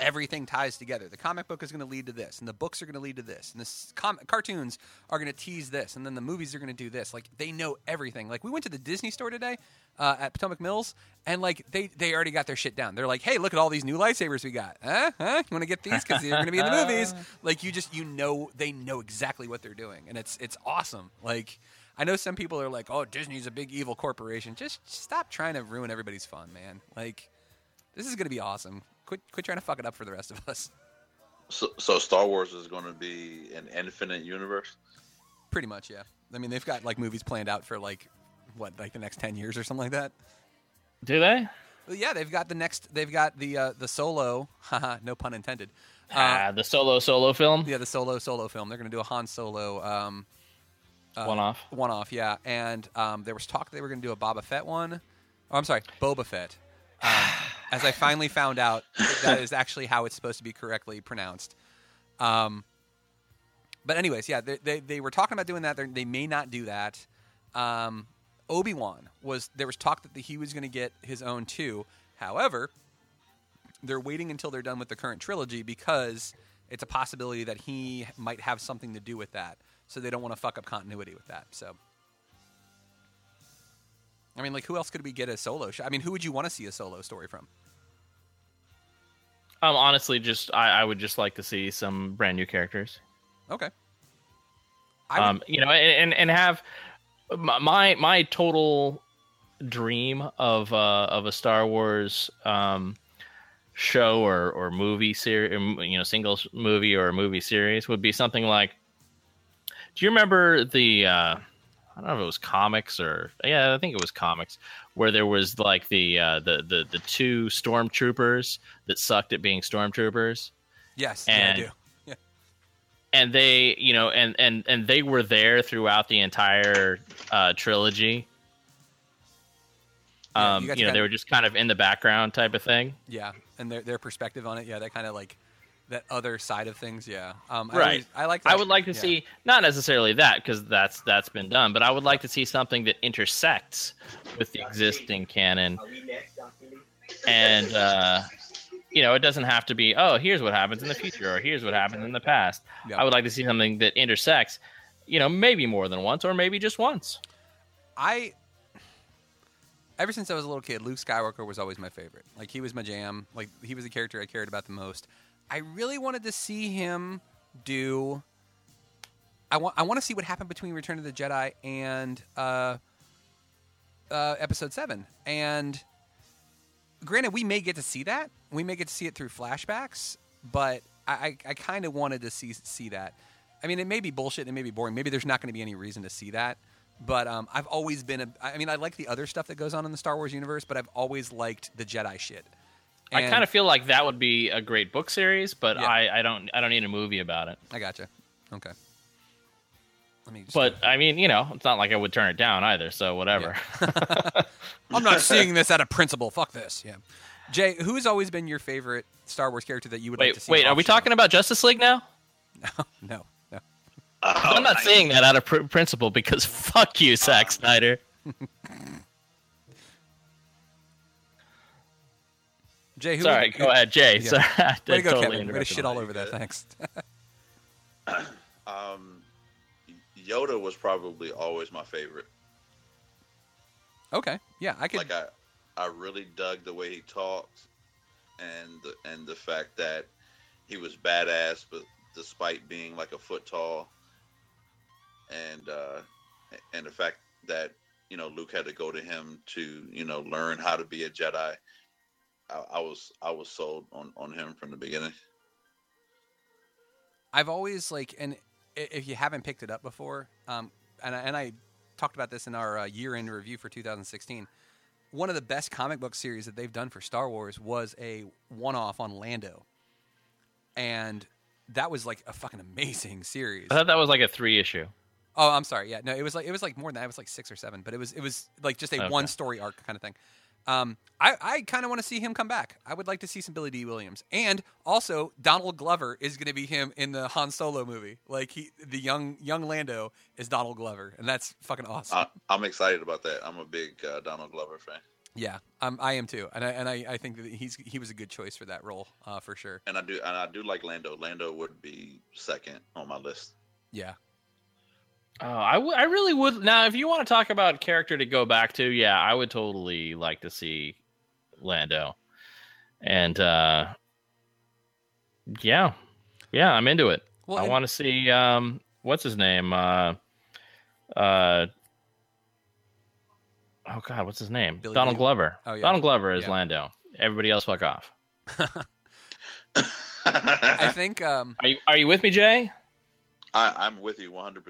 everything ties together. The comic book is going to lead to this, and the books are going to lead to this, and the com- cartoons are going to tease this, and then the movies are going to do this. Like they know everything. Like we went to the Disney store today uh, at Potomac Mills, and like they they already got their shit down. They're like, hey, look at all these new lightsabers we got. Huh? Huh? You want to get these because they're going to be in the movies. Like you just you know they know exactly what they're doing, and it's it's awesome. Like. I know some people are like, "Oh, Disney's a big evil corporation." Just stop trying to ruin everybody's fun, man. Like, this is going to be awesome. Quit, quit trying to fuck it up for the rest of us. So, so Star Wars is going to be an infinite universe. Pretty much, yeah. I mean, they've got like movies planned out for like what, like the next ten years or something like that. Do they? Well, yeah, they've got the next. They've got the uh, the solo. Haha, no pun intended. Uh, ah, the solo solo film? yeah, the solo solo film. They're going to do a Han Solo um, uh, One off. one off. Yeah, and um, there was talk they were going to do a Boba Fett one. Oh, I'm sorry, Boba Fett. Um, as I finally found out, that is actually how it's supposed to be correctly pronounced. Um, but anyways, yeah, they, they, they were talking about doing that. They're, they may not do that. Um, Obi Wan was there was talk that the, he was going to get his own too. However, they're waiting until they're done with the current trilogy because it's a possibility that he might have something to do with that. So they don't want to fuck up continuity with that. So. I mean, like, who else could we get a solo? Sh- I mean, who would you want to see a solo story from? Um, honestly, just I, I would just like to see some brand new characters. Okay. I would- um, you know, and and, have my- my total dream of uh, of a Star Wars um, show or or movie series, you know, single movie or a movie series would be something like. Do you remember the? Uh, I don't know if it was comics or yeah, I think it was comics where there was like the uh, the the the two stormtroopers that sucked at being stormtroopers yes, and- yeah, I do. Yeah. and they you know and and and they were there throughout the entire uh trilogy Yeah, um you you, know they were just kind of in the background type of thing Yeah, and their their perspective on it, yeah, that kind of like that other side of things, yeah. Um, I Right. always- I like. i would like to yeah. see not necessarily that because that's that's been done but i would like to see something that intersects with the existing canon and uh you know it doesn't have to be oh here's what happens in the future or here's what happened in the past Yeah. i would like to see something that intersects you know maybe more than once or maybe just once I ever since I was a little kid, Luke Skywalker was always my favorite. Like he was my jam. Like he was the character I cared about the most. I really wanted to see him do. I want. I want to see what happened between Return of the Jedi and uh, uh, Episode Seven. And granted, we may get to see that. We may get to see it through flashbacks, but I, I, I kind of wanted to see see that. I mean, it may be bullshit. And it may be boring. Maybe there's not going to be any reason to see that. But um, I've always been a. I mean, I like the other stuff that goes on in the Star Wars universe, but I've always liked the Jedi shit. I kind of feel like that would be a great book series, but Yeah. I, I don't I don't need a movie about it. I gotcha. Okay. Let me. Just, But I mean, you know, it's not like I would turn it down either. So whatever. I'm not seeing this out of principle. Fuck this. Yeah. Jay, who's always been your favorite Star Wars character that you would like to wait, see? wait, are we off-show? talking about Justice League now? No, no. no. I'm not oh, saying that out of pr- principle because fuck you, Zack Snyder. Jay, who? Sorry, go ahead, Jay. Yeah. Sorry, I Way to go, totally Kevin. Way to shit all over that. Thanks. Um, Yoda was probably always my favorite. okay. Yeah, I could. Like I, I really dug the way he talked, and the, and the fact that he was badass, but despite being like a foot tall, and uh, and the fact that you know Luke had to go to him to you know learn how to be a Jedi. I, I was I was sold on on him from the beginning. I've always like, and if you haven't picked it up before, um, and I, and I talked about this in our uh, year-end review for 2016. One of the best comic book series that they've done for Star Wars was a one-off on Lando, and that was like a fucking amazing series. I thought that was like a three issue. Oh, I'm sorry. Yeah, no, it was like it was like more than that. It was like six or seven, but it was it was like just a Okay. one story arc kind of thing. Um, I I kind of want to see him come back. I would like to see some Billy Dee Williams, and also Donald Glover is going to be him in the Han Solo movie. Like he, the young young Lando is Donald Glover, and that's fucking awesome. I, I'm excited about that. I'm a big uh, Donald Glover fan, yeah, um, I am too, and I and I, I think that he's he was a good choice for that role uh, for sure. and I do and I do like Lando. Lando would be second on my list. Yeah, Oh, I, w- I really would. Now, if you want to talk about character to go back to, yeah, I would totally like to see Lando. And uh, yeah, yeah, I'm into it. well, I want to see um, what's his name? Uh, uh, oh God, what's his name? Billy Donald Dee. Glover. Oh, yeah. Donald Glover is Yeah. Lando. Everybody else, fuck off. I think um, Are you Are you with me, Jay? I, I'm with you 100.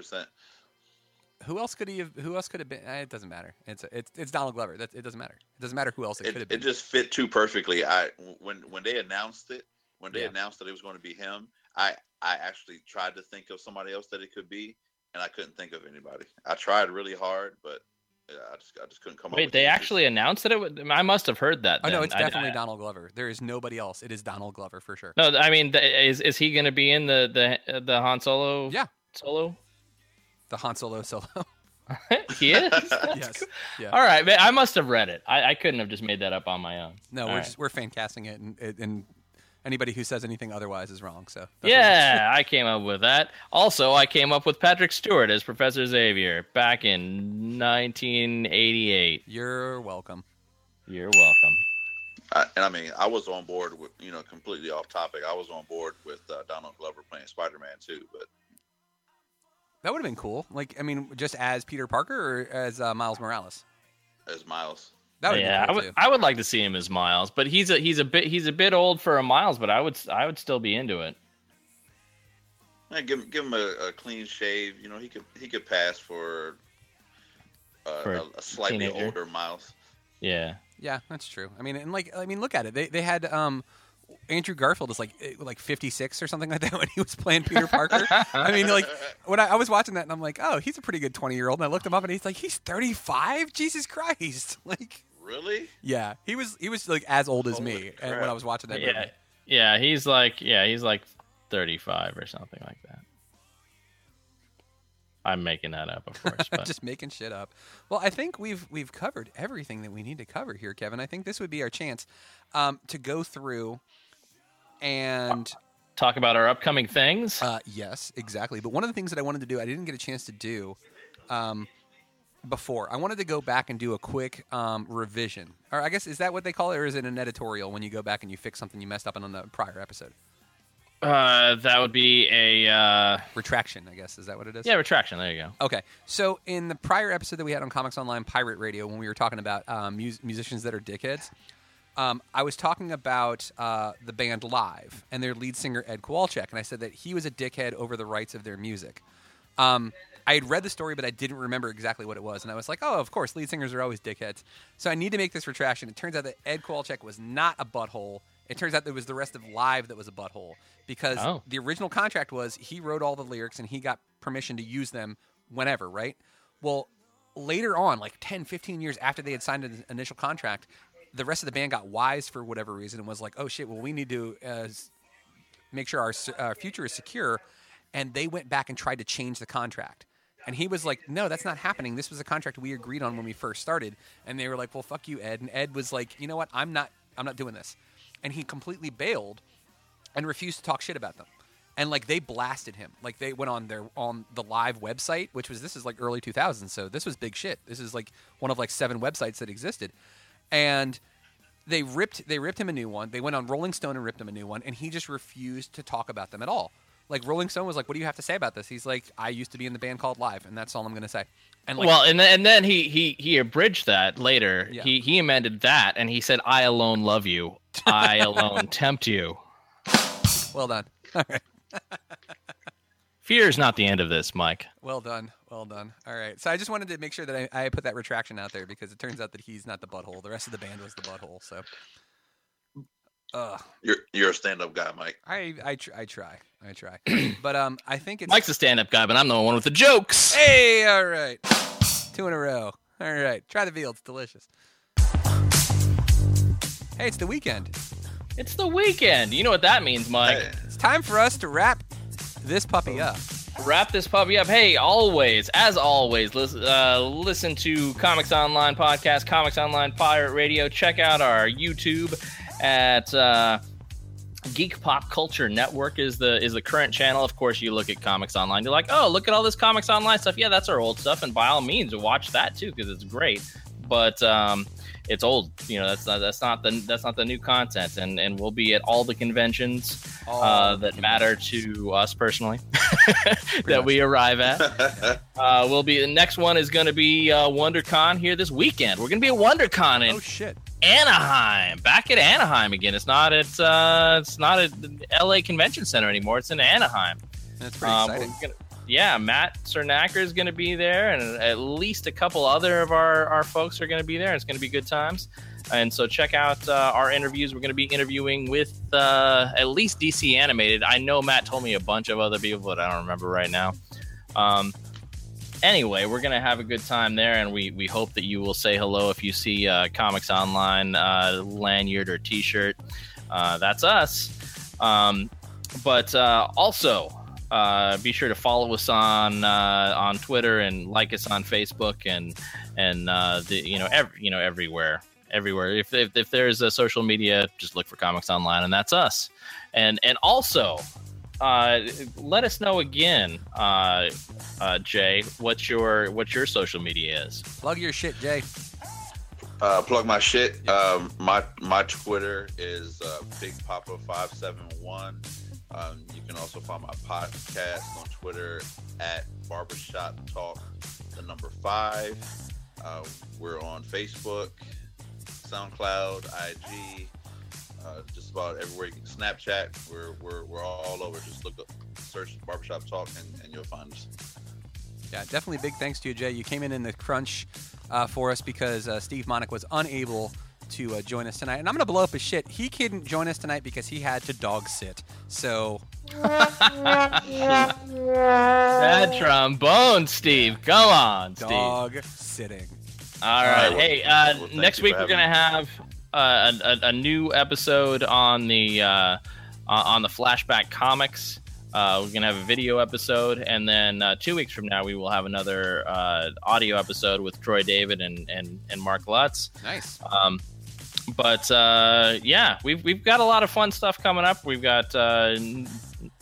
Percent who else could he have? Who else could have been? eh, It doesn't matter. It's it's, it's Donald Glover. That, it doesn't matter. It doesn't matter who else it, It, could have been. it just fit too perfectly. I when when they announced it, when they Yeah. announced that it was going to be him, I I actually tried to think of somebody else that it could be, and I couldn't think of anybody. I tried really hard, but yeah, I just I just couldn't come up. With Wait, they anything. actually announced that it would. I must have heard that. Oh no, it's definitely I- Donald Glover. There is nobody else. It is Donald Glover for sure. No, I mean, is is he going to be in the the the Han Solo? Yeah. Solo. The Han Solo solo. he is. yes. Yeah. All right, man, I must have read it. I, I couldn't have just made that up on my own. No, All we're right. just we're fan casting it, and, and anybody who says anything otherwise is wrong. So that's what it is. Yeah, I came up with that. Also, I came up with Patrick Stewart as Professor Xavier back in 1988. you're welcome. You're welcome. I, and I mean, I was on board with you know completely off topic. I was on board with uh, Donald Glover playing Spider Man too, but That would have been cool. Like, I mean, just as Peter Parker or as uh, Miles Morales. as Miles, That would yeah, be I cool would too. I would like to see him as Miles, but he's a he's a bit he's a bit old for a Miles, but I would I would still be into it. Yeah, give him give him a, a clean shave. You know, he could he could pass for, uh, For a, a slightly teenager. older Miles. Yeah. Yeah, that's true. I mean, and like, I mean, look at it. They they had um, Andrew Garfield is like eh, like 56 or something like that when he was playing Peter Parker. I mean, like when I, I was watching that and I'm like, oh, he's a pretty good 20 year old. And I looked him up and he's like, he's 35. Jesus Christ! Like, Really? yeah, he was he was like as old as Holy me and when. I was watching that. Yeah. movie. Yeah, he's like yeah, he's like 35 or something like that. I'm making that up, of course, but just making shit up. Well, I think we've we've covered everything that we need to cover here, Kevin. I think this would be our chance um, to go through and talk about our upcoming things. uh, yes, exactly. But one of the things that I wanted to do, I didn't get a chance to do um, before. I wanted to go back and do a quick um, revision, or I guess is that what they call it, or is it an editorial when you go back and you fix something you messed up on the prior episode? Uh, that would be a uh, Retraction, I guess. Is that what it is? yeah retraction. There you go. Okay, so in the prior episode that we had on Comics Online Pirate Radio, when we were talking about um, mus- musicians that are dickheads, um, I was talking about uh, the band Live and their lead singer Ed Kowalczyk, and I said that he was a dickhead over the rights of their music. Um, I had read the story, but I didn't remember exactly what it was, and I was like, "Oh, of course, lead singers are always dickheads." So I need to make this retraction. It turns out that Ed Kowalczyk was not a butthole. It turns out that it was the rest of Live that was a butthole because Oh. the original contract was he wrote all the lyrics and he got permission to use them whenever, right? Well, later on, like 10, 15 years after they had signed an initial contract, the rest of the band got wise for whatever reason and was like, "Oh shit, well we need to uh, make sure our, our future is secure." And they went back and tried to change the contract. And he was like, "No, that's not happening. This was a contract we agreed on when we first started." And they were like, "Well, fuck you, Ed." And Ed was like, "You know what? I'm not. I'm not doing this." And he completely bailed and refused to talk shit about them. And like they blasted him. Like they went on their on the live website, which was this is like early 2000s, so this was big shit. This is like one of like seven websites that existed. And they ripped they ripped him a new one. They went on Rolling Stone and ripped him a new one, and he just refused to talk about them at all. Like Rolling Stone was like, "What do you have to say about this?" He's like, "I used to be in the band called Live, and that's all I'm going to say." And like, well, and then, and then he he he abridged that later. Yeah. He he amended that, and he said, "I alone love you. I alone tempt you." well done, all right, Fear is not the end of this, Mike. well done, well done. All right, so I just wanted to make sure that I, I put that retraction out there because it turns out that he's not the butthole. The rest of the band was the butthole. So, uh, You're you're a stand-up guy, Mike. I I, tr- I try, I try, but um, I think it's Mike's a stand-up guy, but I'm the one with the jokes. Hey, all right. Two in a row. All right. Try the veal. It's delicious. Hey, it's the weekend. It's the weekend. You know what that means, Mike. Hey, It's time for us to wrap this puppy up. Wrap this puppy up. Hey, always, as always, listen, uh, listen to Comics Online podcast, Comics Online Pirate Radio. Check out our YouTube at uh, Geek Pop Culture Network is the is the current channel. Of course, you look at Comics Online, you're like, oh, look at all this Comics Online stuff. Yeah, that's our old stuff, and by all means, watch that too because it's great. But um, it's old. You know, that's not that's not the that's not the new content, and and we'll be at all the conventions All uh, that matter to us personally that we arrive at. Uh, we'll be the next one is going to be uh, WonderCon here this weekend. We're going to be at WonderCon in Oh shit. Anaheim, back at Anaheim again. It's not at uh, it's not at the LA Convention Center anymore. It's in Anaheim. That's pretty Um, exciting. we're gonna- yeah, Matt Cernacker is going to be there, and at least a couple other of our, our folks are going to be there. It's going to be good times. And so check out uh, our interviews. We're going to be interviewing with uh, at least DC Animated. I know Matt told me a bunch of other people, but I don't remember right now. Um, anyway, we're going to have a good time there, and we, we hope that you will say hello if you see uh, Comics Online uh, lanyard or t shirt. Uh, that's us. Um, but uh, also, uh, be sure to follow us on uh, on Twitter and like us on Facebook and and uh, the you know every, you know everywhere everywhere. If, if if there's a social media, just look for Comics Online, and that's us. And and also, uh, let us know again, uh, uh, Jay, what your what your social media is. Plug your shit, Jay. Uh, plug my shit. Um, my my Twitter is uh, Big Papa five seven one. Um, you can also find my podcast on Twitter at Barbershop Talk, the number five. Uh, we're on Facebook, SoundCloud, IG, uh, just about everywhere. You can Snapchat. We're we're, we're all over. Just look up, search Barbershop Talk, and, and you'll find us. Yeah, definitely big thanks to you, Jay. You came in in the crunch uh, for us because uh, Steve Monick was unable to uh, join us tonight. And I'm going to blow up his shit. He couldn't join us tonight because he had to dog sit. So, That trombone, Steve. Go on, Steve. dog sitting. All right. well- hey, uh, well, next week we're gonna have uh, a, a, a new episode on the uh, on the flashback comics. Uh, we're gonna have a video episode, and then uh, two weeks from now we will have another uh, audio episode with Troy David and and, and Mark Lutz. Nice. Um, but uh, yeah, we've we've got a lot of fun stuff coming up. We've got uh, n-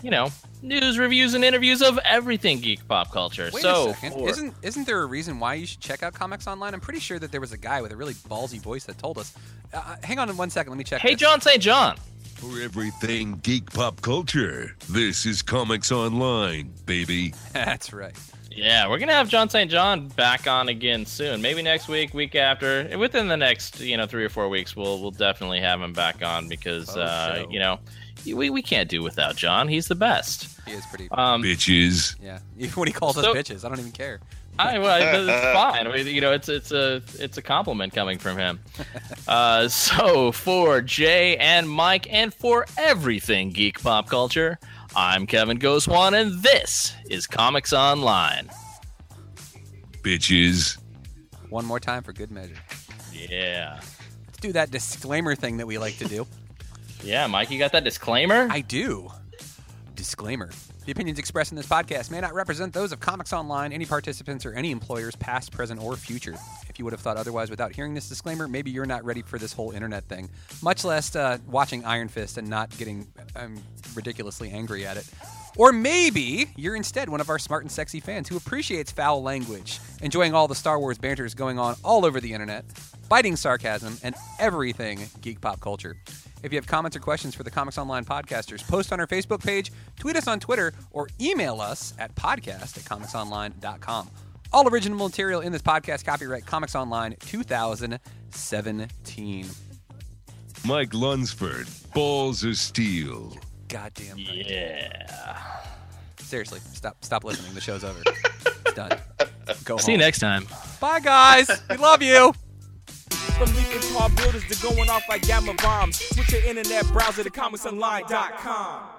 you know news, reviews, and interviews of everything geek pop culture. Wait so a second. for- Isn't isn't there a reason why you should check out Comics Online? I'm pretty sure that there was a guy with a really ballsy voice that told us. Uh, hang on one second. Let me check. hey this. John St. John. For everything geek pop culture, this is Comics Online, baby. That's right. Yeah, we're gonna have John St. John back on again soon. Maybe next week, week after, within the next you know three or four weeks, we'll we'll definitely have him back on because Oh, uh, show. you know we, we can't do without John. He's the best. He is pretty. Um, Bitches. yeah. Even when he calls us bitches, I don't even care. I, well, it's fine. I mean, you know, it's it's a it's a compliment coming from him. Uh, so for Jay and Mike, and for everything geek pop culture, I'm Kevin Goswan, and this is Comics Online. Bitches. One more time for good measure. Yeah, Let's do that disclaimer thing that we like to do. yeah, Mike, you got that disclaimer? I do. Disclaimer. The opinions expressed in this podcast may not represent those of Comics Online, any participants, or any employers, past, present, or future. If you would have thought otherwise without hearing this disclaimer, maybe you're not ready for this whole internet thing, much less uh, watching Iron Fist and not getting um, ridiculously angry at it. Or maybe you're instead one of our smart and sexy fans who appreciates foul language, enjoying all the Star Wars banters going on all over the internet, biting sarcasm, and everything geek pop culture. If you have comments or questions for the Comics Online podcasters, post on our Facebook page, tweet us on Twitter, or email us at podcast at comicsonline.com. All original material in this podcast copyright Comics Online 2017. Mike Lunsford. Balls of steel. Goddamn. right. yeah. Seriously, stop stop listening. The show's over. it's done. Go See you next time. Bye guys. We love you. From leaping tall buildings to going off like gamma bombs. Switch your internet browser to comicsonline.com.